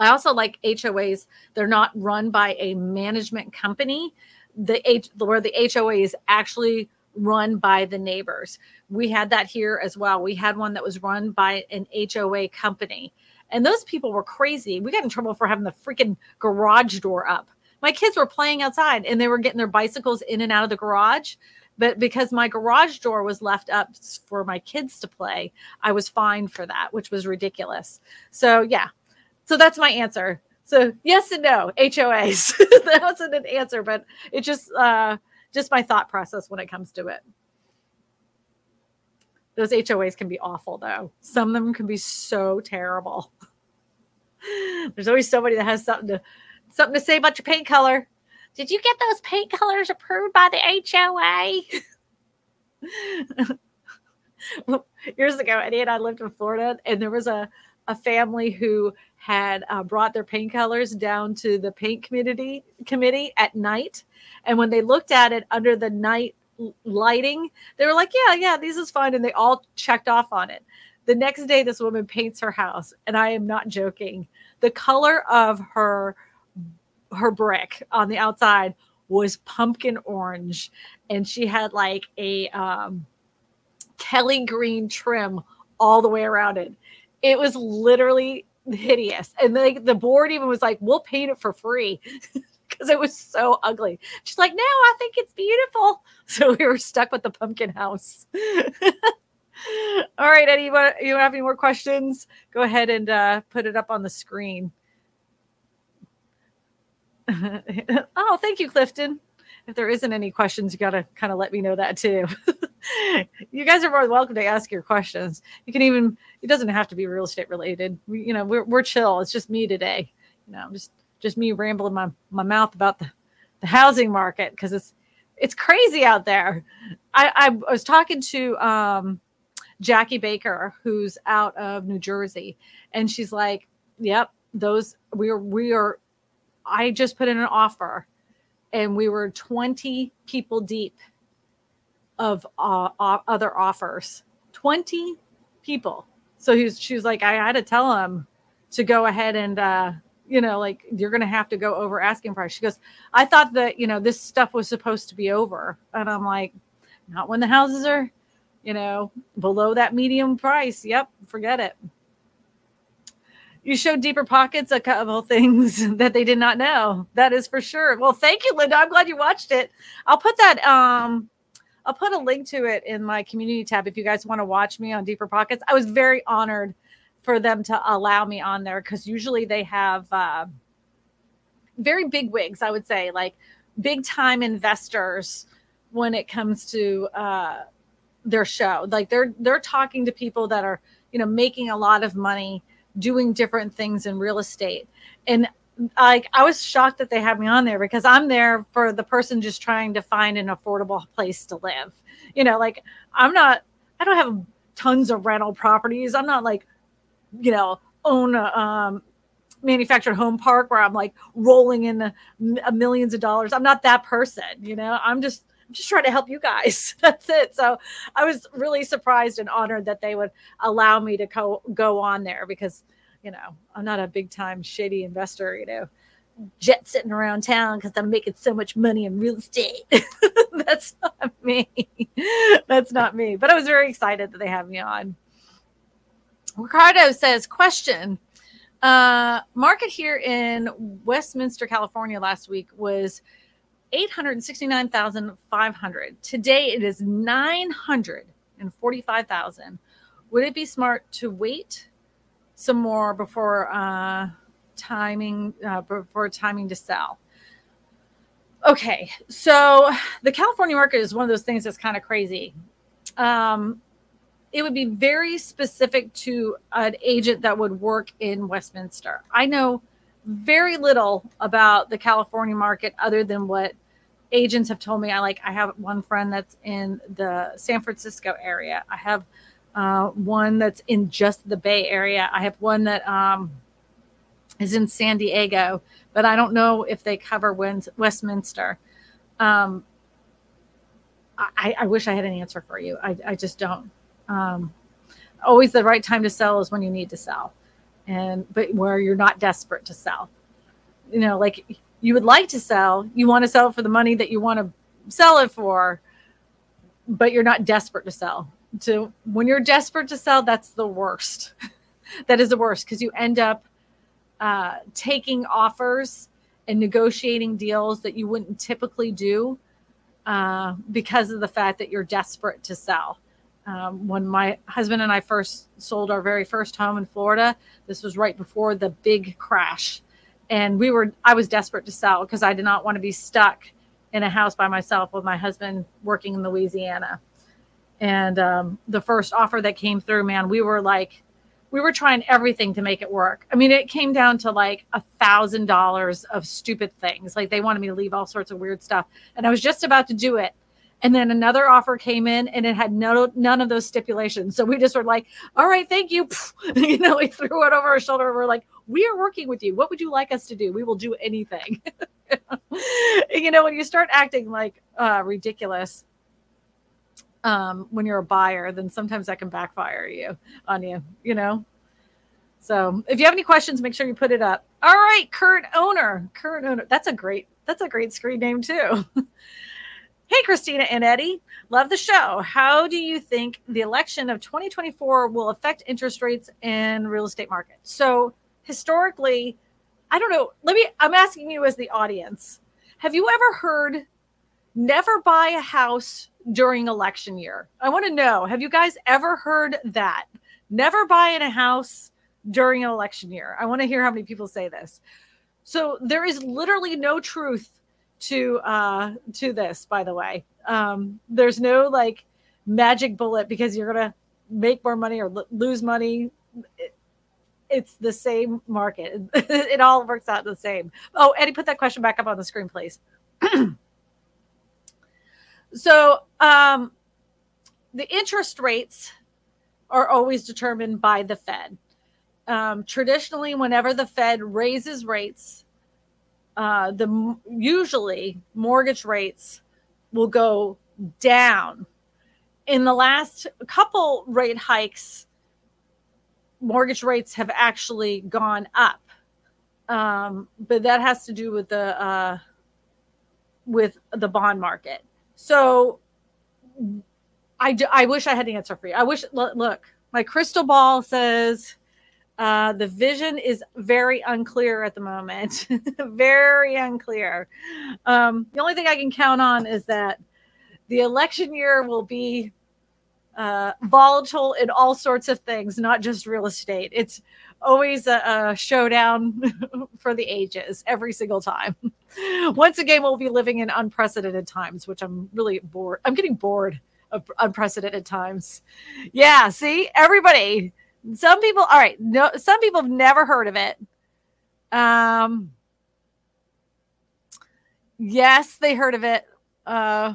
I also like HOAs. They're not run by a management company. The H where the HOA is actually run by the neighbors. We had that here as well. We had one that was run by an HOA company. And those people were crazy. We got in trouble for having the freaking garage door up. My kids were playing outside and they were getting their bicycles in and out of the garage. But because my garage door was left up for my kids to play, I was fined for that, which was ridiculous. So, yeah. So that's my answer. So, yes and no, HOAs. [laughs] that wasn't an answer, but it just, uh, just my thought process when it comes to it. Those HOAs can be awful though. Some of them can be so terrible. [laughs] There's always somebody that has something to something to say about your paint color. Did you get those paint colors approved by the HOA? [laughs] years ago, Eddie and I lived in Florida, and there was a, a family who had uh, brought their paint colors down to the paint committee committee at night, and when they looked at it under the night lighting, they were like, "Yeah, yeah, these is fine," and they all checked off on it. The next day, this woman paints her house, and I am not joking. The color of her her brick on the outside was pumpkin orange, and she had like a um, Kelly green trim all the way around it. It was literally hideous, and the the board even was like, "We'll paint it for free." [laughs] because it was so ugly. She's like, no, I think it's beautiful. [laughs] So we were stuck with the pumpkin house. [laughs] All right, Eddie, you, want, have any more questions? Go ahead and uh, put it up on the screen. [laughs] oh, thank you, Clifton. If there isn't any questions, you got to kind of let me know that too. you guys are more than welcome to ask your questions. You can even, it doesn't have to be real estate related. We, you know, we're, we're chill. It's just me today. You know, I'm just just me rambling my, my mouth about the, the housing market because it's it's crazy out there. I, I was talking to um, Jackie Baker, who's out of New Jersey, and she's like, "Yep, those we are we are." I just put in an offer, and we were twenty people deep of uh, other offers. Twenty people. So he was, she was like, I had to tell him to go ahead and uh, you know, like you're going to have to go over asking price. She goes, I thought that, you know, this stuff was supposed to be over. And I'm like, not when the houses are, you know, below that medium price. Yep, forget it. You showed deeper pockets a couple [laughs] things that they did not know. That is for sure. Well, thank you, Linda. I'm glad you watched it. I'll put that um I'll put a link to it in my community tab if you guys want to watch me on Deeper Pockets. I was very honored for them to allow me on there because usually they have uh, very big wigs, I would say, like big time investors when it comes to uh, their show. Like they're they're talking to people that are you know making a lot of money doing different things in real estate and like I was shocked that they had me on there because I'm there for the person just trying to find an affordable place to live. You know, like I'm not I don't have tons of rental properties. I'm not like you know, own a um, manufactured home park where I'm like rolling in the millions of dollars. I'm not that person, you know. I'm just I'm just trying to help you guys. [laughs] That's it. So I was really surprised and honored that they would allow me to co- go on there because, you know, I'm not a big time shady investor, you know jet sitting around town because I'm making so much money in real estate. [laughs] That's not me. [laughs] That's not me. But I was very excited that they have me on. Ricardo says, question. Uh, market here in Westminster, California last week was 869,500. Today it is 945,000. Would it be smart to wait some more before uh, timing uh, for timing to sell. Okay, so the California market is one of those things that's kind of crazy. Um, it would be very specific to an agent that would work in Westminster. I know very little about the California market other than what agents have told me. I like. I have one friend that's in the San Francisco area. I have uh, one that's in just the Bay Area. I have one that um, is in San Diego, but I don't know if they cover Westminster. Um, I, I, wish I had an answer for you. I, I just don't. Um, always the right time to sell is when you need to sell, and but where you're not desperate to sell. You know, like you would like to sell, you want to sell for the money that you want to sell it for, but you're not desperate to sell. So when you're desperate to sell, that's the worst. [laughs] that is the worst because you end up uh, taking offers and negotiating deals that you wouldn't typically do uh, because of the fact that you're desperate to sell. Um, when my husband and I first sold our very first home in Florida, this was right before the big crash. And we were, I was desperate to sell because I did not want to be stuck in a house by myself with my husband working in Louisiana. And um, the first offer that came through, man, we were like, we were trying everything to make it work. I mean, it came down to like a thousand dollars of stupid things. Like they wanted me to leave all sorts of weird stuff. And I was just about to do it. And then another offer came in and it had no none of those stipulations. So we just were like, all right, thank you. [laughs] you know, we threw it over our shoulder. And we're like, we are working with you. What would you like us to do? We will do anything. [laughs] you know, when you start acting like uh, ridiculous, um, when you're a buyer, then sometimes that can backfire you on you, you know. So if you have any questions, make sure you put it up. All right, current owner, current owner. That's a great, that's a great screen name too. [laughs] hey, Christina and Eddie, love the show. How do you think the election of 2024 will affect interest rates and real estate market? So historically, I don't know. Let me. I'm asking you as the audience. Have you ever heard never buy a house during election year. I want to know have you guys ever heard that? Never buy in a house during an election year. I want to hear how many people say this. So there is literally no truth to uh to this by the way. Um there's no like magic bullet because you're to make more money or l- lose money. It, it's the same market. [laughs] it all works out the same. Oh, Eddie, put that question back up on the screen, please. [clears throat] So um, the interest rates are always determined by the Fed. Um, traditionally, whenever the Fed raises rates, uh, the usually mortgage rates will go down. In the last couple rate hikes, mortgage rates have actually gone up, um, but that has to do with the uh, with the bond market. So I, do, I wish I had the answer for you. I wish, look my crystal ball says uh, the vision is very unclear at the moment. [laughs] very unclear. Um, the only thing I can count on is that the election year will be uh, volatile in all sorts of things, not just real estate. It's always a, a showdown [laughs] for the ages every single time. [laughs] Once again, we'll be living in unprecedented times, which I'm really bored. I'm getting bored of unprecedented times. Yeah, see, everybody. Some people, all right. No, some people have never heard of it. Um, yes, they heard of it. Uh,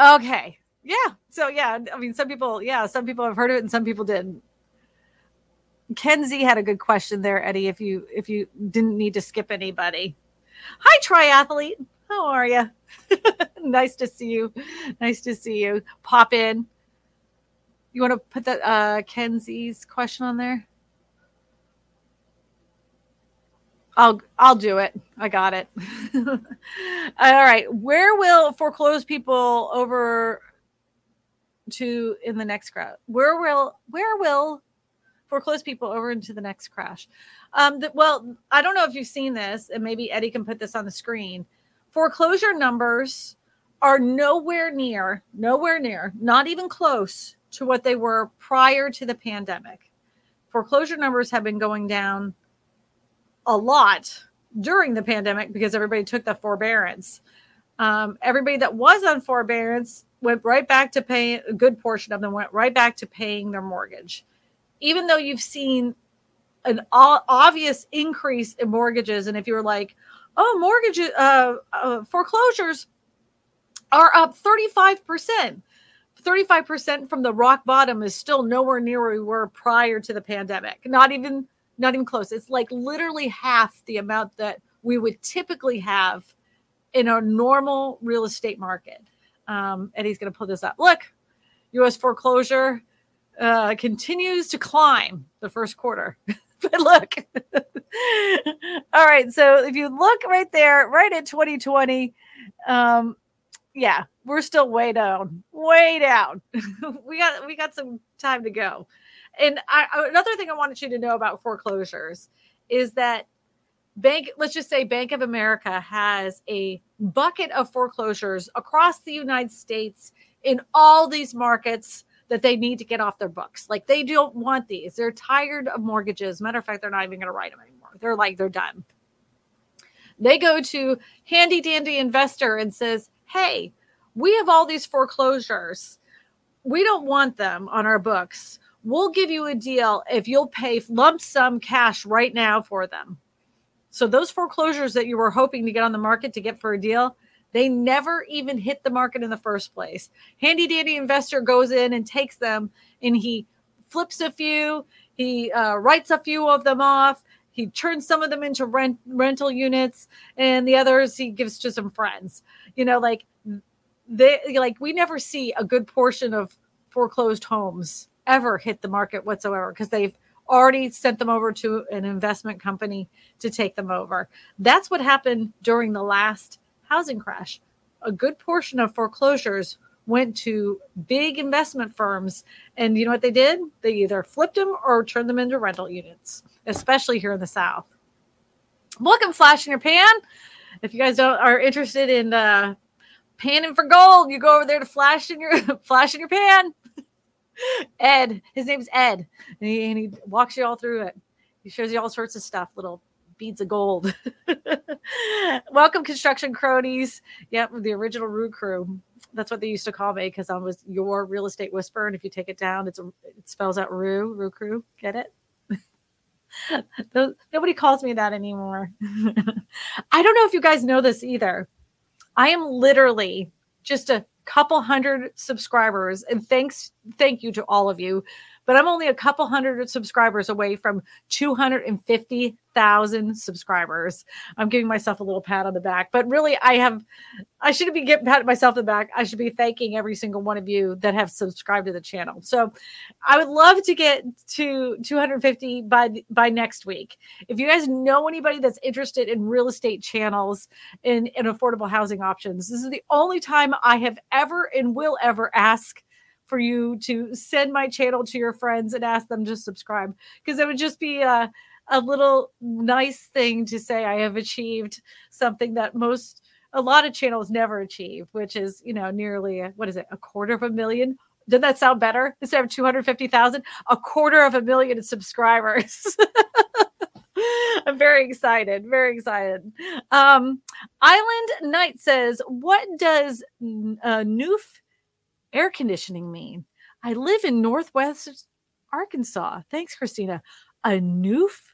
okay, Yeah. So yeah, I mean, some people, yeah, some people have heard of it and some people didn't. Kenzie had a good question there, Eddie. If you if you didn't need to skip anybody. Hi, triathlete. How are you? [laughs] nice to see you. Nice to see you. Pop in. You want to put that uh Kenzie's question on there? I'll I'll do it. I got it. [laughs] All right. Where will foreclosed people over to in the next crowd? Where will where will foreclosed people over into the next crash? Um, the, well, I don't know if you've seen this, and maybe Eddie can put this on the screen. Foreclosure numbers are nowhere near, nowhere near, not even close to what they were prior to the pandemic. Foreclosure numbers have been going down a lot during the pandemic because everybody took the forbearance. Um, everybody that was on forbearance went right back to paying a good portion of them went right back to paying their mortgage. Even though you've seen an obvious increase in mortgages, and if you're like, oh, mortgages, uh, uh, foreclosures are up 35%. 35% from the rock bottom is still nowhere near where we were prior to the pandemic. Not even not even close. It's like literally half the amount that we would typically have in a normal real estate market. Um, and he's going to pull this up. Look, U.S. foreclosure uh, continues to climb the first quarter. [laughs] [laughs] but look, [laughs] all right. So if you look right there, right at 2020, um, yeah, we're still way down, way down. [laughs] we got we got some time to go. And I, another thing I wanted you to know about foreclosures is that bank let's just say bank of america has a bucket of foreclosures across the united states in all these markets that they need to get off their books. Like they don't want these. They're tired of mortgages. Matter of fact they're not even going to write them anymore. They're like they're done. They go to handy dandy investor and says hey we have all these foreclosures. We don't want them on our books. We'll give you a deal if you'll pay lump sum cash right now for them. So those foreclosures that you were hoping to get on the market to get for a deal, they never even hit the market in the first place. Handy dandy investor goes in and takes them and he flips a few, he uh, writes a few of them off, he turns some of them into rent rental units, and the others he gives to some friends. You know, like they like we never see a good portion of foreclosed homes ever hit the market whatsoever because they've already sent them over to an investment company to take them over. That's what happened during the last housing crash. A good portion of foreclosures went to big investment firms. And you know what they did? They either flipped them or turned them into rental units, especially here in the South. Welcome, Flash in Your Pan. If you guys don't are interested in uh, panning for gold, you go over there to Flash in your [laughs] Flash in Your Pan. [laughs] Ed, his name's Ed, and he, and he walks you all through it. He shows you all sorts of stuff, little beads of gold. [laughs] Welcome, construction cronies. Yep, the original Rue Crew. That's what they used to call me because I was your real estate whisperer. And if you take it down, it's a, it spells out Rue, Rue Crew. Get it? [laughs] Nobody calls me that anymore. [laughs] I don't know if you guys know this either. I am literally just a couple hundred subscribers and thanks thank you to all of you but i'm only a couple hundred subscribers away from 250 thousand subscribers. I'm giving myself a little pat on the back, but really, I have, I shouldn't be getting patting myself on the back. I should be thanking every single one of you that have subscribed to the channel. So, I would love to get to 250 by by next week. If you guys know anybody that's interested in real estate channels and, and affordable housing options, this is the only time I have ever and will ever ask for you to send my channel to your friends and ask them to subscribe because it would just be uh a little nice thing to say I have achieved something that most a lot of channels never achieve, which is, you know, nearly what is it, a quarter of a million? Did that sound better? Instead of 250,000, a quarter of a million subscribers. [laughs] I'm very excited, very excited. Um, Island Knight says, What does uh, Noof air conditioning mean? I live in Northwest Arkansas. Thanks, Christina. A Noof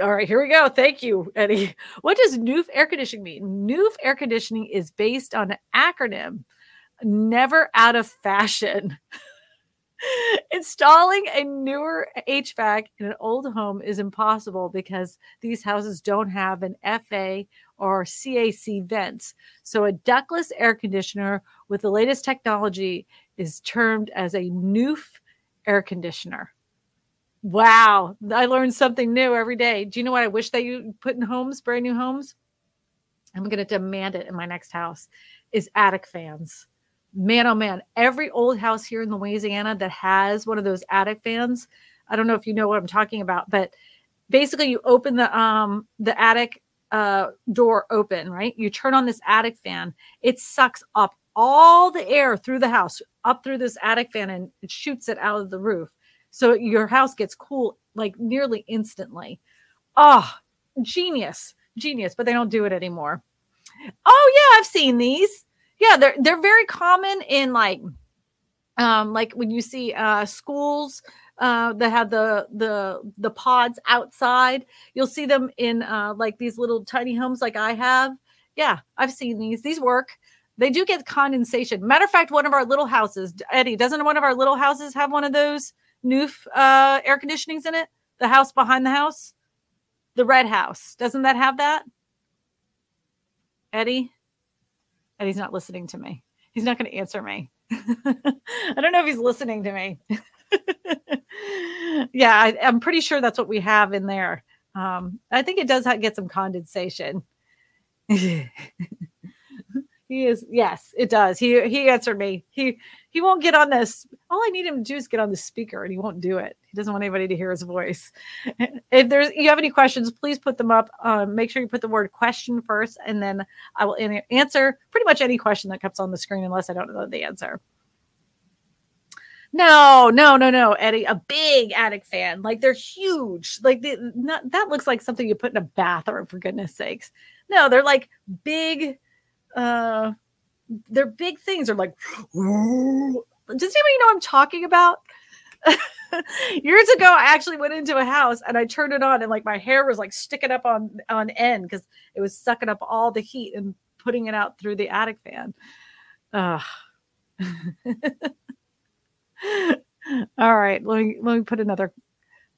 all right, here we go. Thank you, Eddie. [laughs] What does Noof air conditioning mean? Noof air conditioning is based on an acronym never out of fashion. [laughs] Installing a newer HVAC in an old home is impossible because these houses don't have an FA or CAC vents. So, a ductless air conditioner with the latest technology is termed as a NUF air conditioner. Wow, I learned something new every day. Do you know what I wish that you put in homes, brand new homes? I'm going to demand it in my next house is attic fans man, oh man, every old house here in Louisiana that has one of those attic fans. I don't know if you know what I'm talking about, but basically you open the um the attic uh door open, right? You turn on this attic fan, it sucks up all the air through the house, up through this attic fan, and it shoots it out of the roof. So your house gets cool like nearly instantly. Oh, genius, genius, but they don't do it anymore. Oh, yeah, I've seen these. Yeah, they're they're very common in like um like when you see uh schools uh that have the the the pods outside you'll see them in uh like these little tiny homes like i have. Yeah i've seen these. These work. They do get condensation. Matter of fact one of our little houses eddie doesn't one of our little houses have one of those new uh air conditionings in it the house behind the house the red house doesn't that have that eddie and he's not listening to me. He's not going to answer me. [laughs] I don't know if he's listening to me. [laughs] yeah, I, am pretty sure that's what we have in there. Um, I think it does get some condensation. [laughs] He is yes, it does. He he answered me. He he won't get on this. All I need him to do is get on the speaker, and he won't do it. He doesn't want anybody to hear his voice. [laughs] If there's you have any questions, please put them up. Um, make sure you put the word question first, and then I will answer pretty much any question that comes on the screen, unless I don't know the answer. No, no, no, no, Eddie. A big attic fan. Like they're huge. Like the, not, that looks like something you put in a bathroom. For goodness sakes. No, they're like big uh they're big things They're like does anybody know i'm talking about [laughs] years ago i actually went into a house and i turned it on and like my hair was like sticking up on on end because it was sucking up all the heat and putting it out through the attic fan uh. [laughs] all right let me let me put another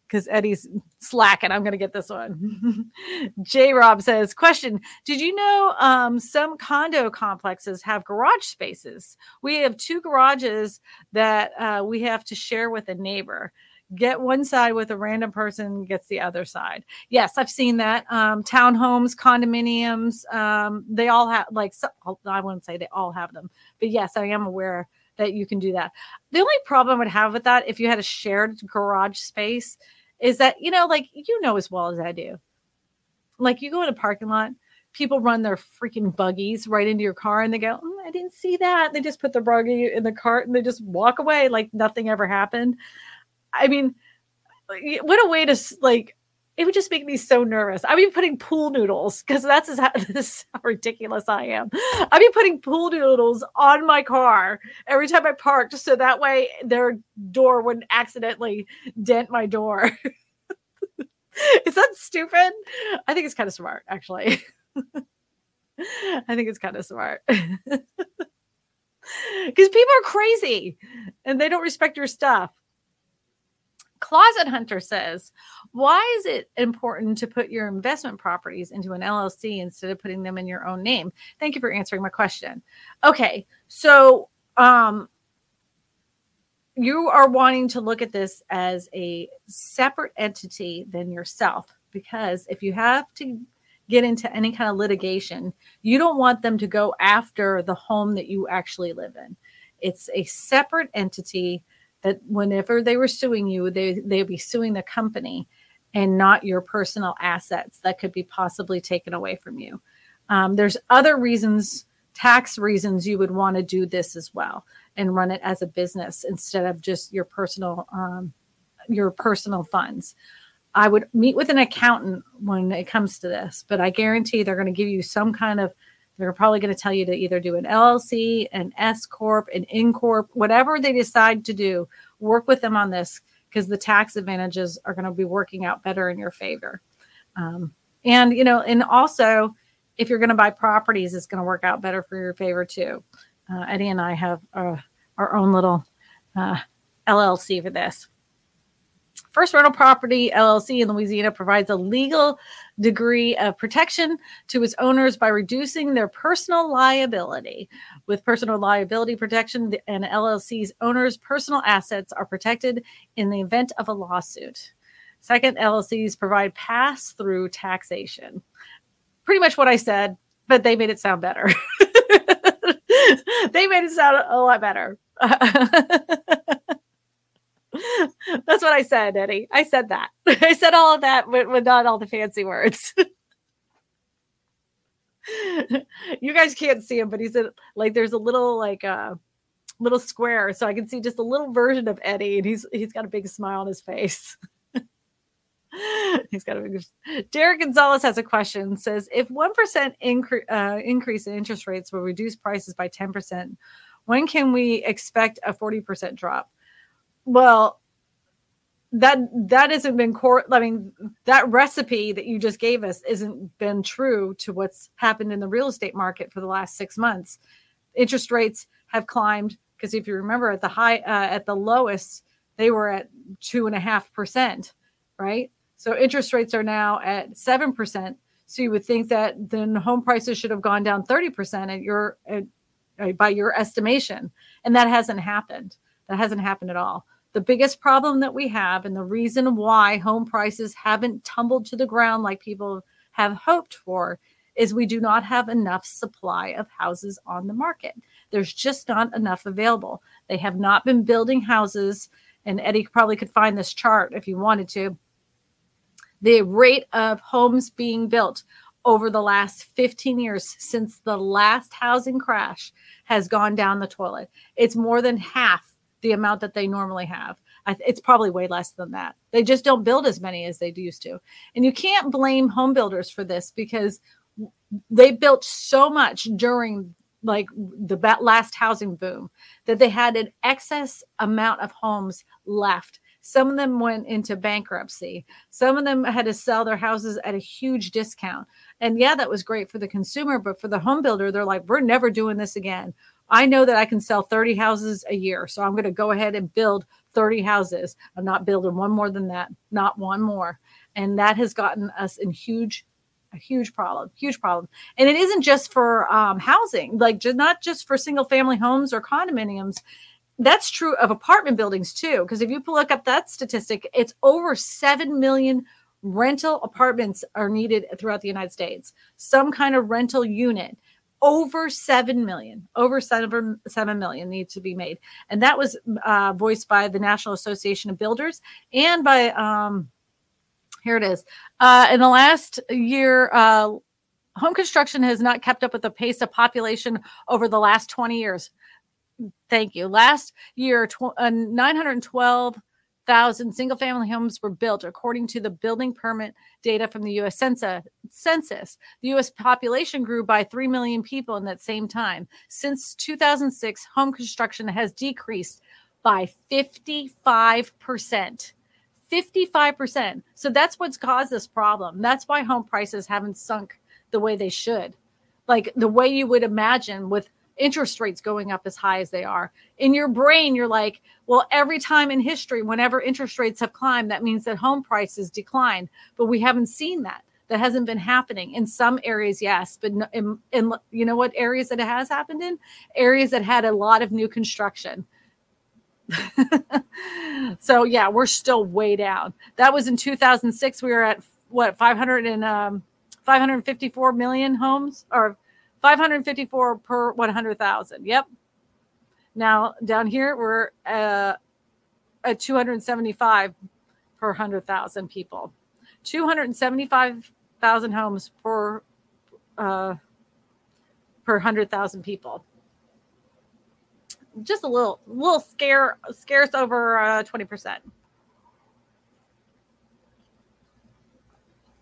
because Eddie's slacking. I'm going to get this one. [laughs] J Rob says, Question Did you know um, some condo complexes have garage spaces? We have two garages that uh, we have to share with a neighbor. Get one side with a random person, gets the other side. Yes, I've seen that. Um, townhomes, condominiums, um, they all have, like, so, I wouldn't say they all have them, but yes, I am aware that you can do that. The only problem I would have with that, if you had a shared garage space, is that you know like you know as well as i do. Like you go in a parking lot people run their freaking buggies right into your car and they go oh, i didn't see that. They just put the buggy in the cart and they just walk away like nothing ever happened. I mean what a way to like it would just make me so nervous. I'd be putting pool noodles because that's how, [laughs] this how ridiculous I am. I'd be putting pool noodles on my car every time I parked, so that way their door wouldn't accidentally dent my door. [laughs] Is that stupid? I think it's kind of smart, actually. [laughs] I think it's kind of smart. Because people are crazy and they don't respect your stuff. Closet Hunter says, Why is it important to put your investment properties into an LLC instead of putting them in your own name? Thank you for answering my question. Okay, so um, you are wanting to look at this as a separate entity than yourself because if you have to get into any kind of litigation, you don't want them to go after the home that you actually live in. It's a separate entity that whenever they were suing you, they they'd be suing the company and not your personal assets that could be possibly taken away from you. Um, there's other reasons, tax reasons, you would want to do this as well and run it as a business instead of just your personal um, your personal funds. I would meet with an accountant when it comes to this, but I guarantee they're going to give you some kind of they're probably going to tell you to either do an LLC, an S corp, an N corp, whatever they decide to do. Work with them on this because the tax advantages are going to be working out better in your favor. Um, and you know, and also if you're going to buy properties, it's going to work out better for your favor too. uh, Eddie and I have uh, our own little uh, LLC for this. First Rental Property LLC in Louisiana provides a legal degree of protection to its owners by reducing their personal liability. With personal liability protection, and LLC's owners' personal assets are protected in the event of a lawsuit. Second, LLCs provide pass through taxation. Pretty much what I said, but they made it sound better. [laughs] they made it sound a lot better. [laughs] [laughs] That's what I said, Eddie. I said that. [laughs] I said all of that with, with not all the fancy words. [laughs] you guys can't see him, but he's in, like there's a little like uh little square, so I can see just a little version of Eddie, and he's he's got a big smile on his face. he's got a big. Derek Gonzalez has a question. Says if one percent incre- uh, increase in interest rates will reduce prices by ten percent, when can we expect a forty percent drop? Well that that hasn't been core i mean that recipe that you just gave us isn't been true to what's happened in the real estate market for the last six months. Interest rates have climbed because if you remember at the high uh, at the lowest they were at two and a half percent right? So interest rates are now at seven percent. So you would think that then home prices should have gone down 30% at your at, by your estimation. And that hasn't happened. That hasn't happened at all the biggest problem that we have, and the reason why home prices haven't tumbled to the ground like people have hoped for, is we do not have enough supply of houses on the market. There's just not enough available. They have not been building houses, and Eddie probably could find this chart if you wanted to. The rate of homes being built over the last 15 years since the last housing crash has gone down the toilet. It's more than half the amount that they normally have. it's probably way less than that. They just don't build as many as they used to. And you can't blame home builders for this because they built so much during like the last housing boom that they had an excess amount of homes left. Some of them went into bankruptcy. Some of them had to sell their houses at a huge discount. And yeah, that was great for the consumer, but for the home builder, they're like, we're never doing this again. I know that I can sell 30 houses a year. So I'm going to go ahead and build 30 houses. I'm not building one more than that, not one more. And that has gotten us in huge, a huge problem, huge problem. And it isn't just for um, housing, like just, not just for single family homes or condominiums. That's true of apartment buildings too. Because if you look up that statistic, it's over 7 million rental apartments are needed throughout the United States, some kind of rental unit over 7 million over 7, 7 million needs to be made. And that was uh, voiced by the national association of builders and by um, here it is uh, in the last year uh, home construction has not kept up with the pace of population over the last 20 years. Thank you. Last year tw- uh, 912 thousand single family homes were built according to the building permit data from the US Census. The US population grew by 3 million people in that same time. Since 2006, home construction has decreased by 55%. 55%. So that's what's caused this problem. That's why home prices haven't sunk the way they should. Like the way you would imagine with interest rates going up as high as they are. In your brain, you're like, well, every time in history, whenever interest rates have climbed, that means that home prices decline. But we haven't seen that. That hasn't been happening in some areas, yes, but in, in you know what areas that it has happened in? Areas that had a lot of new construction. [laughs] so yeah, we're still way down. That was in 2006. We were at what 500 and um, 554 million homes or 554 per 100,000. Yep. Now down here we're uh, at 275 per 100,000 people. 275,000 homes per uh, per 100,000 people. Just a little, little scare, scarce over uh, 20%.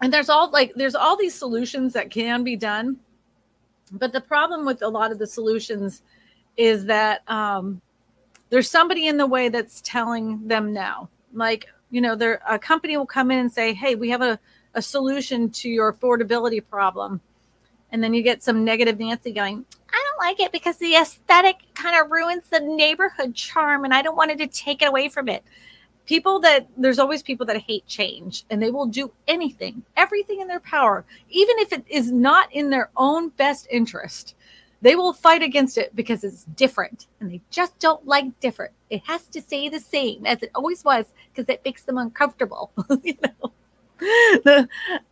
And there's all like there's all these solutions that can be done but the problem with a lot of the solutions is that um, there's somebody in the way that's telling them now. Like, you know, there a company will come in and say, "Hey, we have a, a solution to your affordability problem," and then you get some negative Nancy going, "I don't like it because the aesthetic kind of ruins the neighborhood charm and I don't want it to take it away from it. People that there's always people that hate change and they will do anything, everything in their power, even if it is not in their own best interest. They will fight against it because it's different and they just don't like different. It has to stay the same as it always was because it makes them uncomfortable. [laughs] you know? [laughs]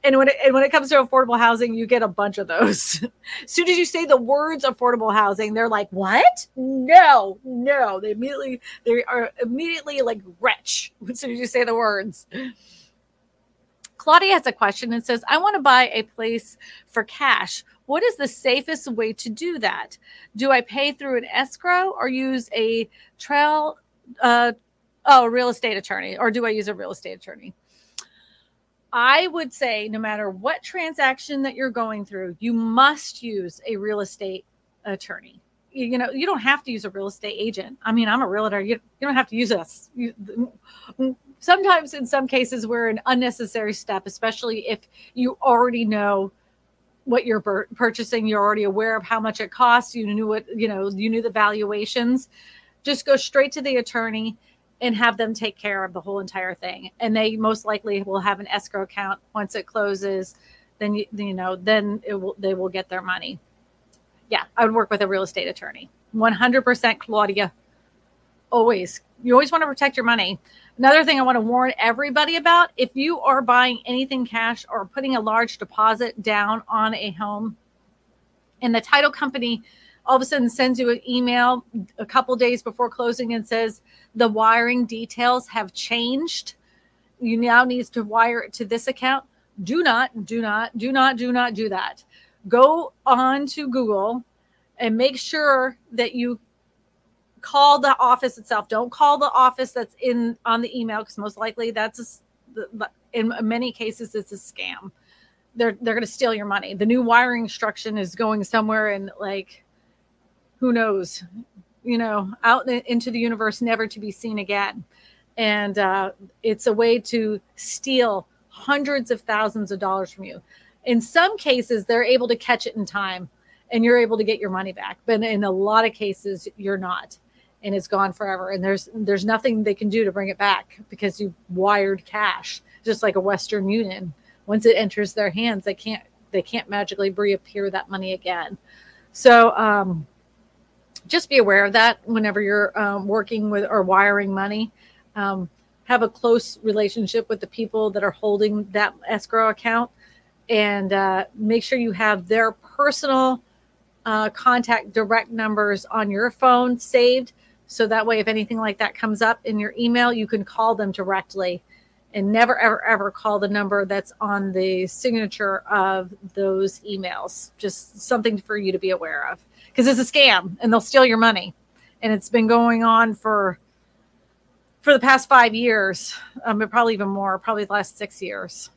and when it and when it comes to affordable housing, you get a bunch of those. as soon as you say the words affordable housing, they're like, "What? No, no!" They immediately they are immediately like wretch as soon as you say the words. Claudia has a question and says, "I want to buy a place for cash. What is the safest way to do that? Do I pay through an escrow or use a trail?" Uh, oh, real estate attorney, or do I use a real estate attorney? I would say no matter what transaction that you're going through, you must use a real estate attorney. You, you know, you don't have to use a real estate agent. I mean, I'm a realtor. You, you don't have to use us. You, sometimes, in some cases, we're an unnecessary step, especially if you already know what you're purchasing. You're already aware of how much it costs. You knew what, you know, you knew the valuations. Just go straight to the attorney and have them take care of the whole entire thing. And they most likely will have an escrow account once it closes. Then you, you know, then it will they will get their money. Yeah, I would work with a real estate attorney. 100% Claudia. Always. You always want to protect your money. Another thing I want to warn everybody about if you are buying anything cash or putting a large deposit down on a home and the title company all of a sudden sends you an email a couple days before closing and says the wiring details have changed. You now need to wire it to this account. Do not, do not, do not, do not do that. Go on to Google and make sure that you call the office itself. Don't call the office that's in on the email because most likely that's a, in many cases it's a scam. They're they're going to steal your money. The new wiring instruction is going somewhere in like who knows, you know, out into the universe, never to be seen again. And uh, it's a way to steal hundreds of thousands of dollars from you. In some cases, they're able to catch it in time and you're able to get your money back. But in a lot of cases, you're not. And it's gone forever. And there's there's nothing they can do to bring it back because you wired cash, just like a Western Union. Once it enters their hands, they can't they can't magically reappear that money again. So um, just be aware of that whenever you're um, working with or wiring money. Um, have a close relationship with the people that are holding that escrow account and uh, make sure you have their personal uh, contact direct numbers on your phone saved. So that way, if anything like that comes up in your email, you can call them directly and never, ever, ever call the number that's on the signature of those emails. Just something for you to be aware of because it's a scam and they'll steal your money. And it's been going on for for the past five years, um, but probably even more, probably the last six years.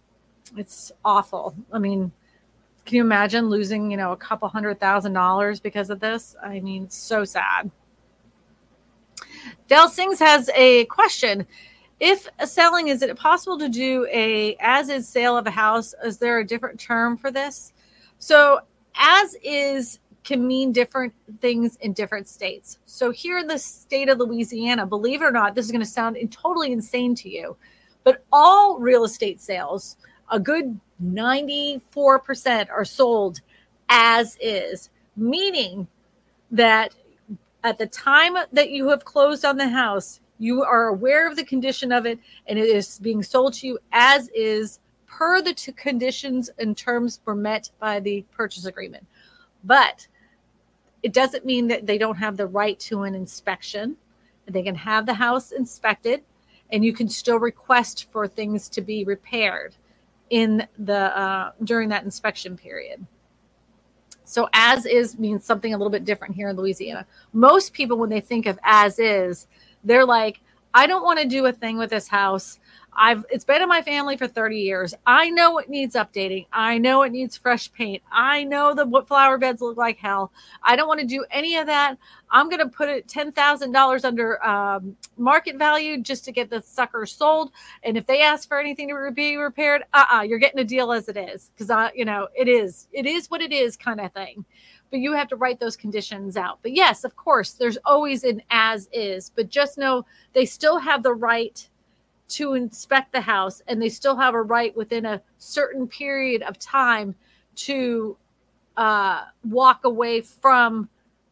It's awful. I mean, can you imagine losing, you know, a couple hundred thousand dollars because of this? I mean, so sad. Dell Sings has a question. If selling, is it possible to do a as is sale of a house? Is there a different term for this? So as is can mean different things in different states. So, here in the state of Louisiana, believe it or not, this is going to sound totally insane to you, but all real estate sales, a good 94% are sold as is, meaning that at the time that you have closed on the house, you are aware of the condition of it and it is being sold to you as is per the conditions and terms were met by the purchase agreement. But it doesn't mean that they don't have the right to an inspection. They can have the house inspected, and you can still request for things to be repaired in the uh, during that inspection period. So as is means something a little bit different here in Louisiana. Most people, when they think of as is, they're like, I don't want to do a thing with this house. I've it's been in my family for 30 years. I know it needs updating. I know it needs fresh paint. I know the flower beds look like hell. I don't want to do any of that. I'm gonna put it ten thousand dollars under um, market value just to get the sucker sold. And if they ask for anything to be repaired, uh-uh, you're getting a deal as it is because I, you know, it is it is what it is kind of thing but you have to write those conditions out. But yes, of course, there's always an as is, but just know they still have the right to inspect the house and they still have a right within a certain period of time to uh, walk away from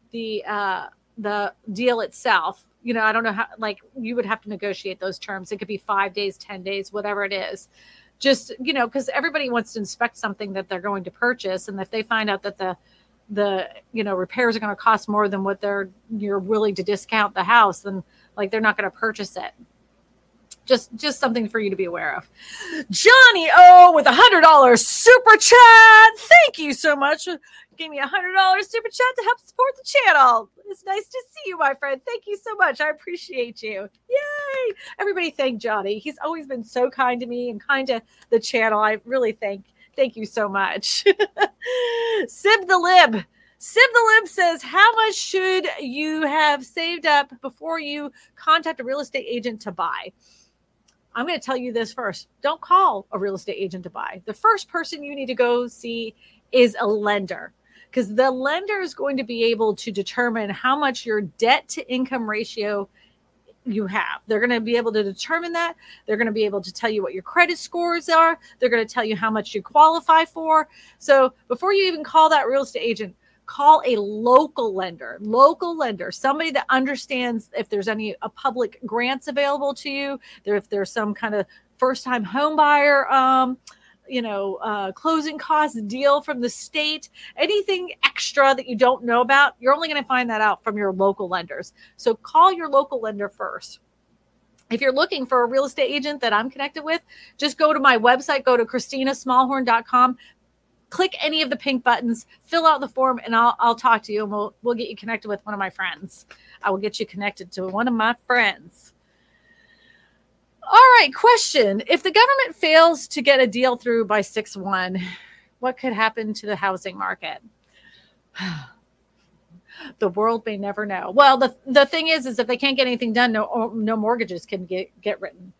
the uh, the deal itself. You know i don't know how like you would have to negotiate those terms. It could be five days ten days whatever it is. Just you know because everybody wants to inspect something that they're going to purchase and if they find out that the the you know repairs are going to cost more than what they're you're willing to discount the house then like they're not going to purchase it. Just just something for you to be aware of. Johnny o with a hundred dollars super chat. Thank you so much. Gave me a hundred dollars super chat to help support the channel. It's nice to see you my friend. Thank you so much. I appreciate you. Yay! Everybody thank johnny. He's always been so kind to me and kind to the channel. I really thank thank you so much [laughs] sib the lib Sib the Lib says, How much should you have saved up before you contact a real estate agent to buy? I'm going to tell you this first. Don't call a real estate agent to buy. The first person you need to go see is a lender because the lender is going to be able to determine how much your debt to income ratio you have. They're going to be able to determine that. They're going to be able to tell you what your credit scores are. They're going to tell you how much you qualify for. So before you even call that real estate agent, call a local lender, local lender, somebody that understands if there's any a public grants available to you, if there's some kind of first time home buyer um, you know, uh, closing costs deal from the state, anything extra that you don't know about, you're only going to find that out from your local lenders. So call your local lender first. If you're looking for a real estate agent that I'm connected with, just go to my website, go to christinasmallhorn.com, click any of the pink buttons, fill out the form, and I'll I'll talk to you and we'll we'll get you connected with one of my friends. I will get you connected to one of my friends. All right, question. If the government fails to get a deal through by 6 1, what could happen to the housing market? [sighs] the world may never know. Well, the, the thing is, is if they can't get anything done, no no mortgages can get, get written.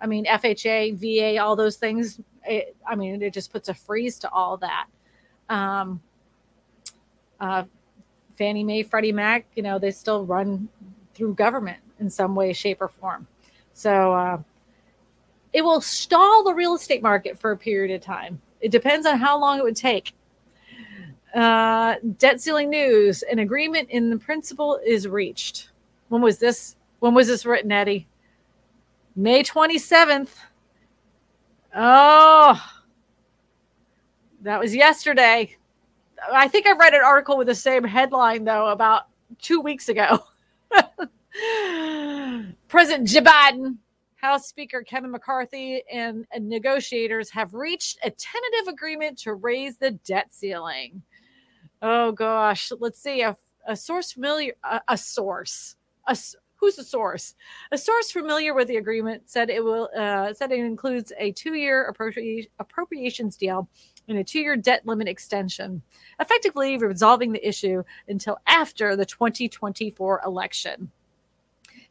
I mean, FHA, VA, all those things. It, I mean, it just puts a freeze to all that. Um, uh, Fannie Mae, Freddie Mac, you know, they still run through government in some way, shape, or form. So uh, it will stall the real estate market for a period of time. It depends on how long it would take. Uh, debt ceiling news: An agreement in the principle is reached. When was this? When was this written, Eddie? May 27th. Oh, that was yesterday. I think I read an article with the same headline, though, about two weeks ago. [laughs] [sighs] President Joe Biden, House Speaker Kevin McCarthy, and, negotiators have reached a tentative agreement to raise the debt ceiling. Oh, gosh. Let's see. A, a source familiar, a, a source, a, who's the source? A source familiar with the agreement said it will uh, said it includes a two-year appropri- appropriations deal and a two-year debt limit extension, effectively resolving the issue until after the 2024 election.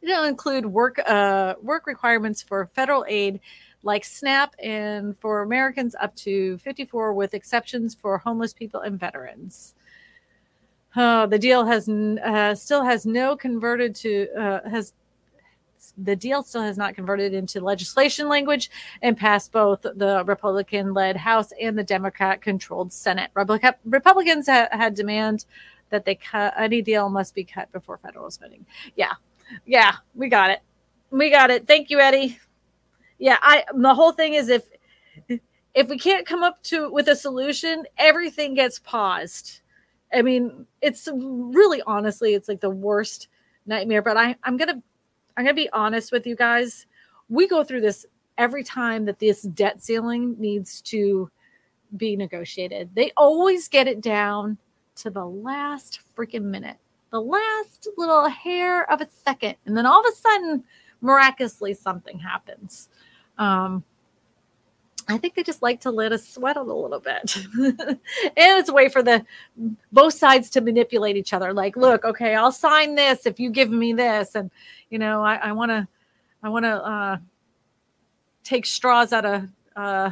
It'll include work uh, work requirements for federal aid like SNAP and for Americans up to 54, with exceptions for homeless people and veterans. Oh, the deal has uh, still has no converted to uh, has the deal still has not converted into legislation language and passed both the Republican led House and the Democrat controlled Senate. Republic- Republicans ha- had demand that they cut any deal must be cut before federal spending. Yeah, yeah, we got it. We got it. Thank you, Eddie. Yeah, I the whole thing is if if we can't come up to with a solution, everything gets paused I mean, it's really honestly, it's like the worst nightmare. But I, I'm gonna, I'm gonna be honest with you guys. We go through this every time that this debt ceiling needs to be negotiated. They always get it down to the last freaking minute, the last little hair of a second, and then all of a sudden, miraculously, something happens. Um, I think they just like to let us sweat on a little bit. [laughs] and it's a way for the both sides to manipulate each other. Like, look, okay, I'll sign this if you give me this. And, you know, I want to, I want to uh, take straws out of uh,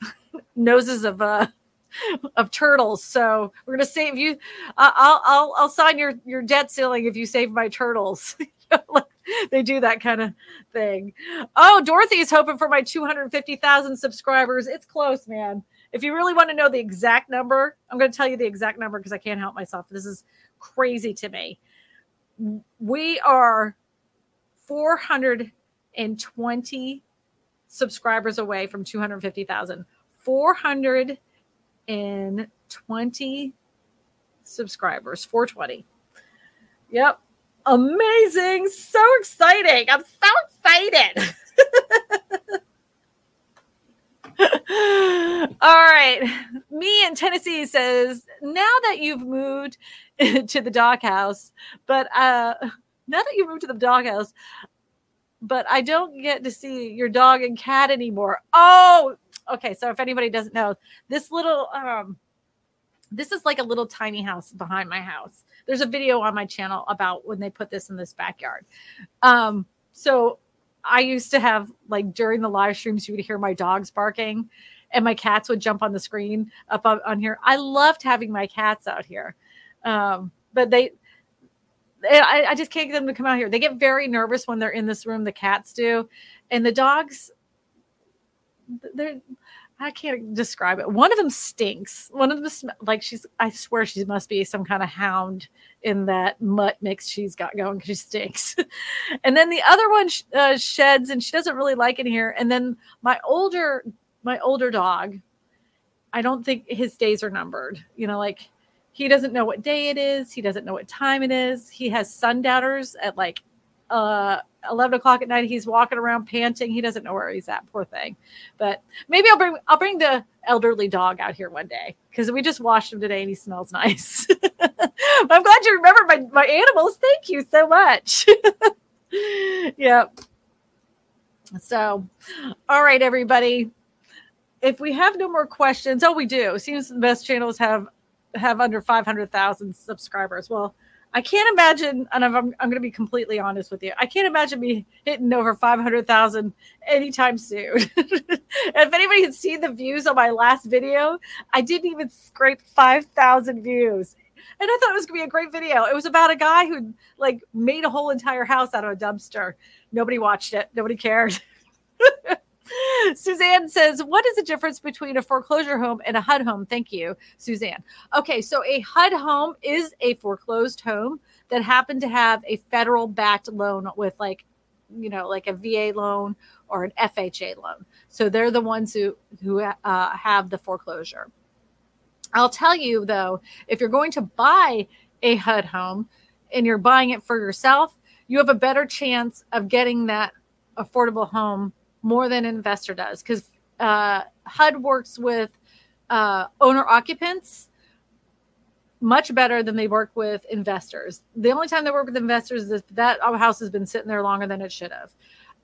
[laughs] noses of uh, [laughs] of turtles. So we're gonna save you. Uh, I'll I'll I'll sign your your debt ceiling if you save my turtles. [laughs] they do that kind of thing. Oh, Dorothy's hoping for my 250,000 subscribers. It's close, man. If you really want to know the exact number, I'm going to tell you the exact number because I can't help myself. This is crazy to me. We are 420 subscribers away from 250,000. 420 subscribers, 420. Yep. Amazing. So exciting. I'm so excited. [laughs] All right. Me in Tennessee says, now that you've moved [laughs] to the doghouse, but uh now that you moved to the doghouse, but I don't get to see your dog and cat anymore. Oh, okay. So if anybody doesn't know, this little um this is like a little tiny house behind my house. There's a video on my channel about when they put this in this backyard. Um, so I used to have like during the live streams, you would hear my dogs barking and my cats would jump on the screen up on, here. I loved having my cats out here. Um, but they, I, I, just can't get them to come out here. They get very nervous when they're in this room. The cats do, and the dogs, they're I can't describe it. One of them stinks. One of them, sm- like she's, I swear she must be some kind of hound in that mutt mix she's got going because she stinks. [laughs] and then the other one sh- uh, sheds and she doesn't really like it here. And then my older, my older dog, I don't think his days are numbered. You know, like he doesn't know what day it is. He doesn't know what time it is. He has sundowners at like uh 11 o'clock at night he's walking around panting. He doesn't know where he's at poor thing. But maybe i'll bring i'll bring the elderly dog out here one day because we just washed him today and he smells nice. [laughs] I'm glad you remember my, my animals. Thank you so much. [laughs] Yep. So all right everybody. If we have no more questions oh we do. Seems the best channels have have under 500000 subscribers. Well I can't imagine, and I'm, I'm going to be completely honest with you. I can't imagine me hitting over 500,000 anytime soon. [laughs] if anybody had seen the views on my last video, I didn't even scrape 5,000 views. And I thought it was going to be a great video. It was about a guy who like made a whole entire house out of a dumpster. Nobody watched it. Nobody cared. [laughs] Suzanne says, What is the difference between a foreclosure home and a HUD home? Thank you, Suzanne. Okay, so a HUD home is a foreclosed home that happened to have a federal backed loan with like, you know, like a VA loan or an FHA loan. So they're the ones who who uh, have the foreclosure. I'll tell you though, if you're going to buy a HUD home and you're buying it for yourself, you have a better chance of getting that affordable home more than an investor does because uh, HUD works with uh, owner occupants much better than they work with investors. The only time they work with investors is if that house has been sitting there longer than it should have.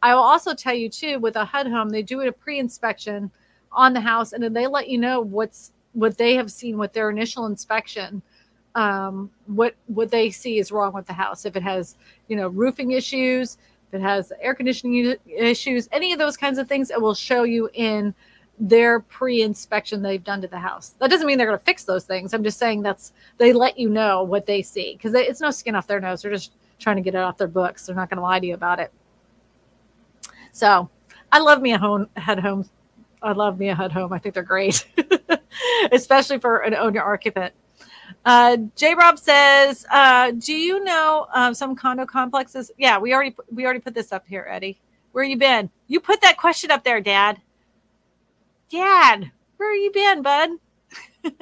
I will also tell you too, with a HUD home, they do a pre-inspection on the house, and then they let you know what's what they have seen with their initial inspection. Um, what what they see is wrong with the house. If it has, you know, roofing issues, if it has air conditioning issues, any of those kinds of things, it will show you in their pre-inspection they've done to the house. That doesn't mean they're going to fix those things. I'm just saying that's they let you know what they see because it's no skin off their nose. They're just trying to get it off their books. They're not going to lie to you about it. So I love me a home head home. I love me a HUD home. I think they're great, [laughs] especially for an owner occupant. Uh, J. Rob says, uh, "Do you know um, some condo complexes?" Yeah, we already we already put this up here, Eddie. Where you been? You put that question up there, Dad. Dad, where you been, bud? [laughs]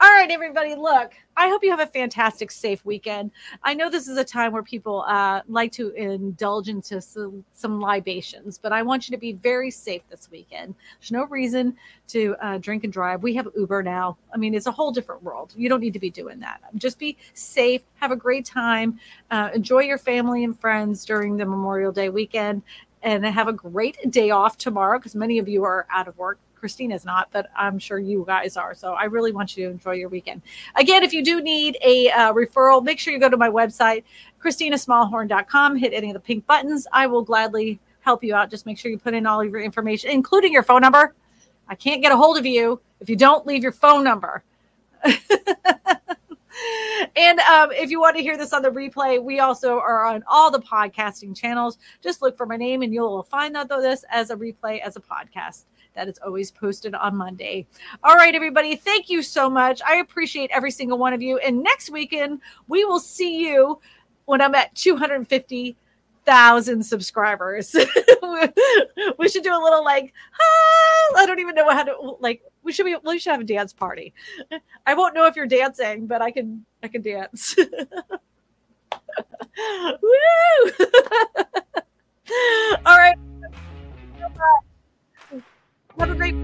All right, everybody. Look, I hope you have a fantastic, safe weekend. I know this is a time where people uh, like to indulge into some, some, libations, but I want you to be very safe this weekend. There's no reason to uh, drink and drive. We have Uber now. I mean, it's a whole different world. You don't need to be doing that. Just be safe. Have a great time. Uh, enjoy your family and friends during the Memorial Day weekend and have a great day off tomorrow because many of you are out of work Christina's not, but I'm sure you guys are. So I really want you to enjoy your weekend. Again, if you do need a uh, referral, make sure you go to my website, christinasmallhorn.com, hit any of the pink buttons. I will gladly help you out. Just make sure you put in all of your information, including your phone number. I can't get a hold of you if you don't leave your phone number. [laughs] and um, if you want to hear this on the replay, we also are on all the podcasting channels. Just look for my name and you'll find out this as a replay as a podcast that is always posted on Monday. All right, everybody. Thank you so much. I appreciate every single one of you. And next weekend, we will see you when I'm at 250 thousand subscribers. [laughs] we should do a little like, ah, I don't even know how to like. We should be. We should have a dance party. I won't know if you're dancing, but I can. I can dance. [laughs] Woo! [laughs] All right. Bye. Have a great.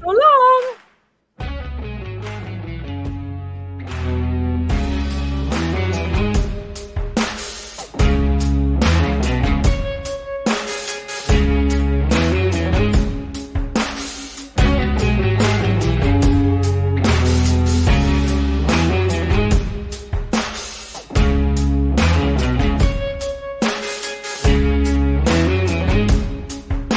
So long.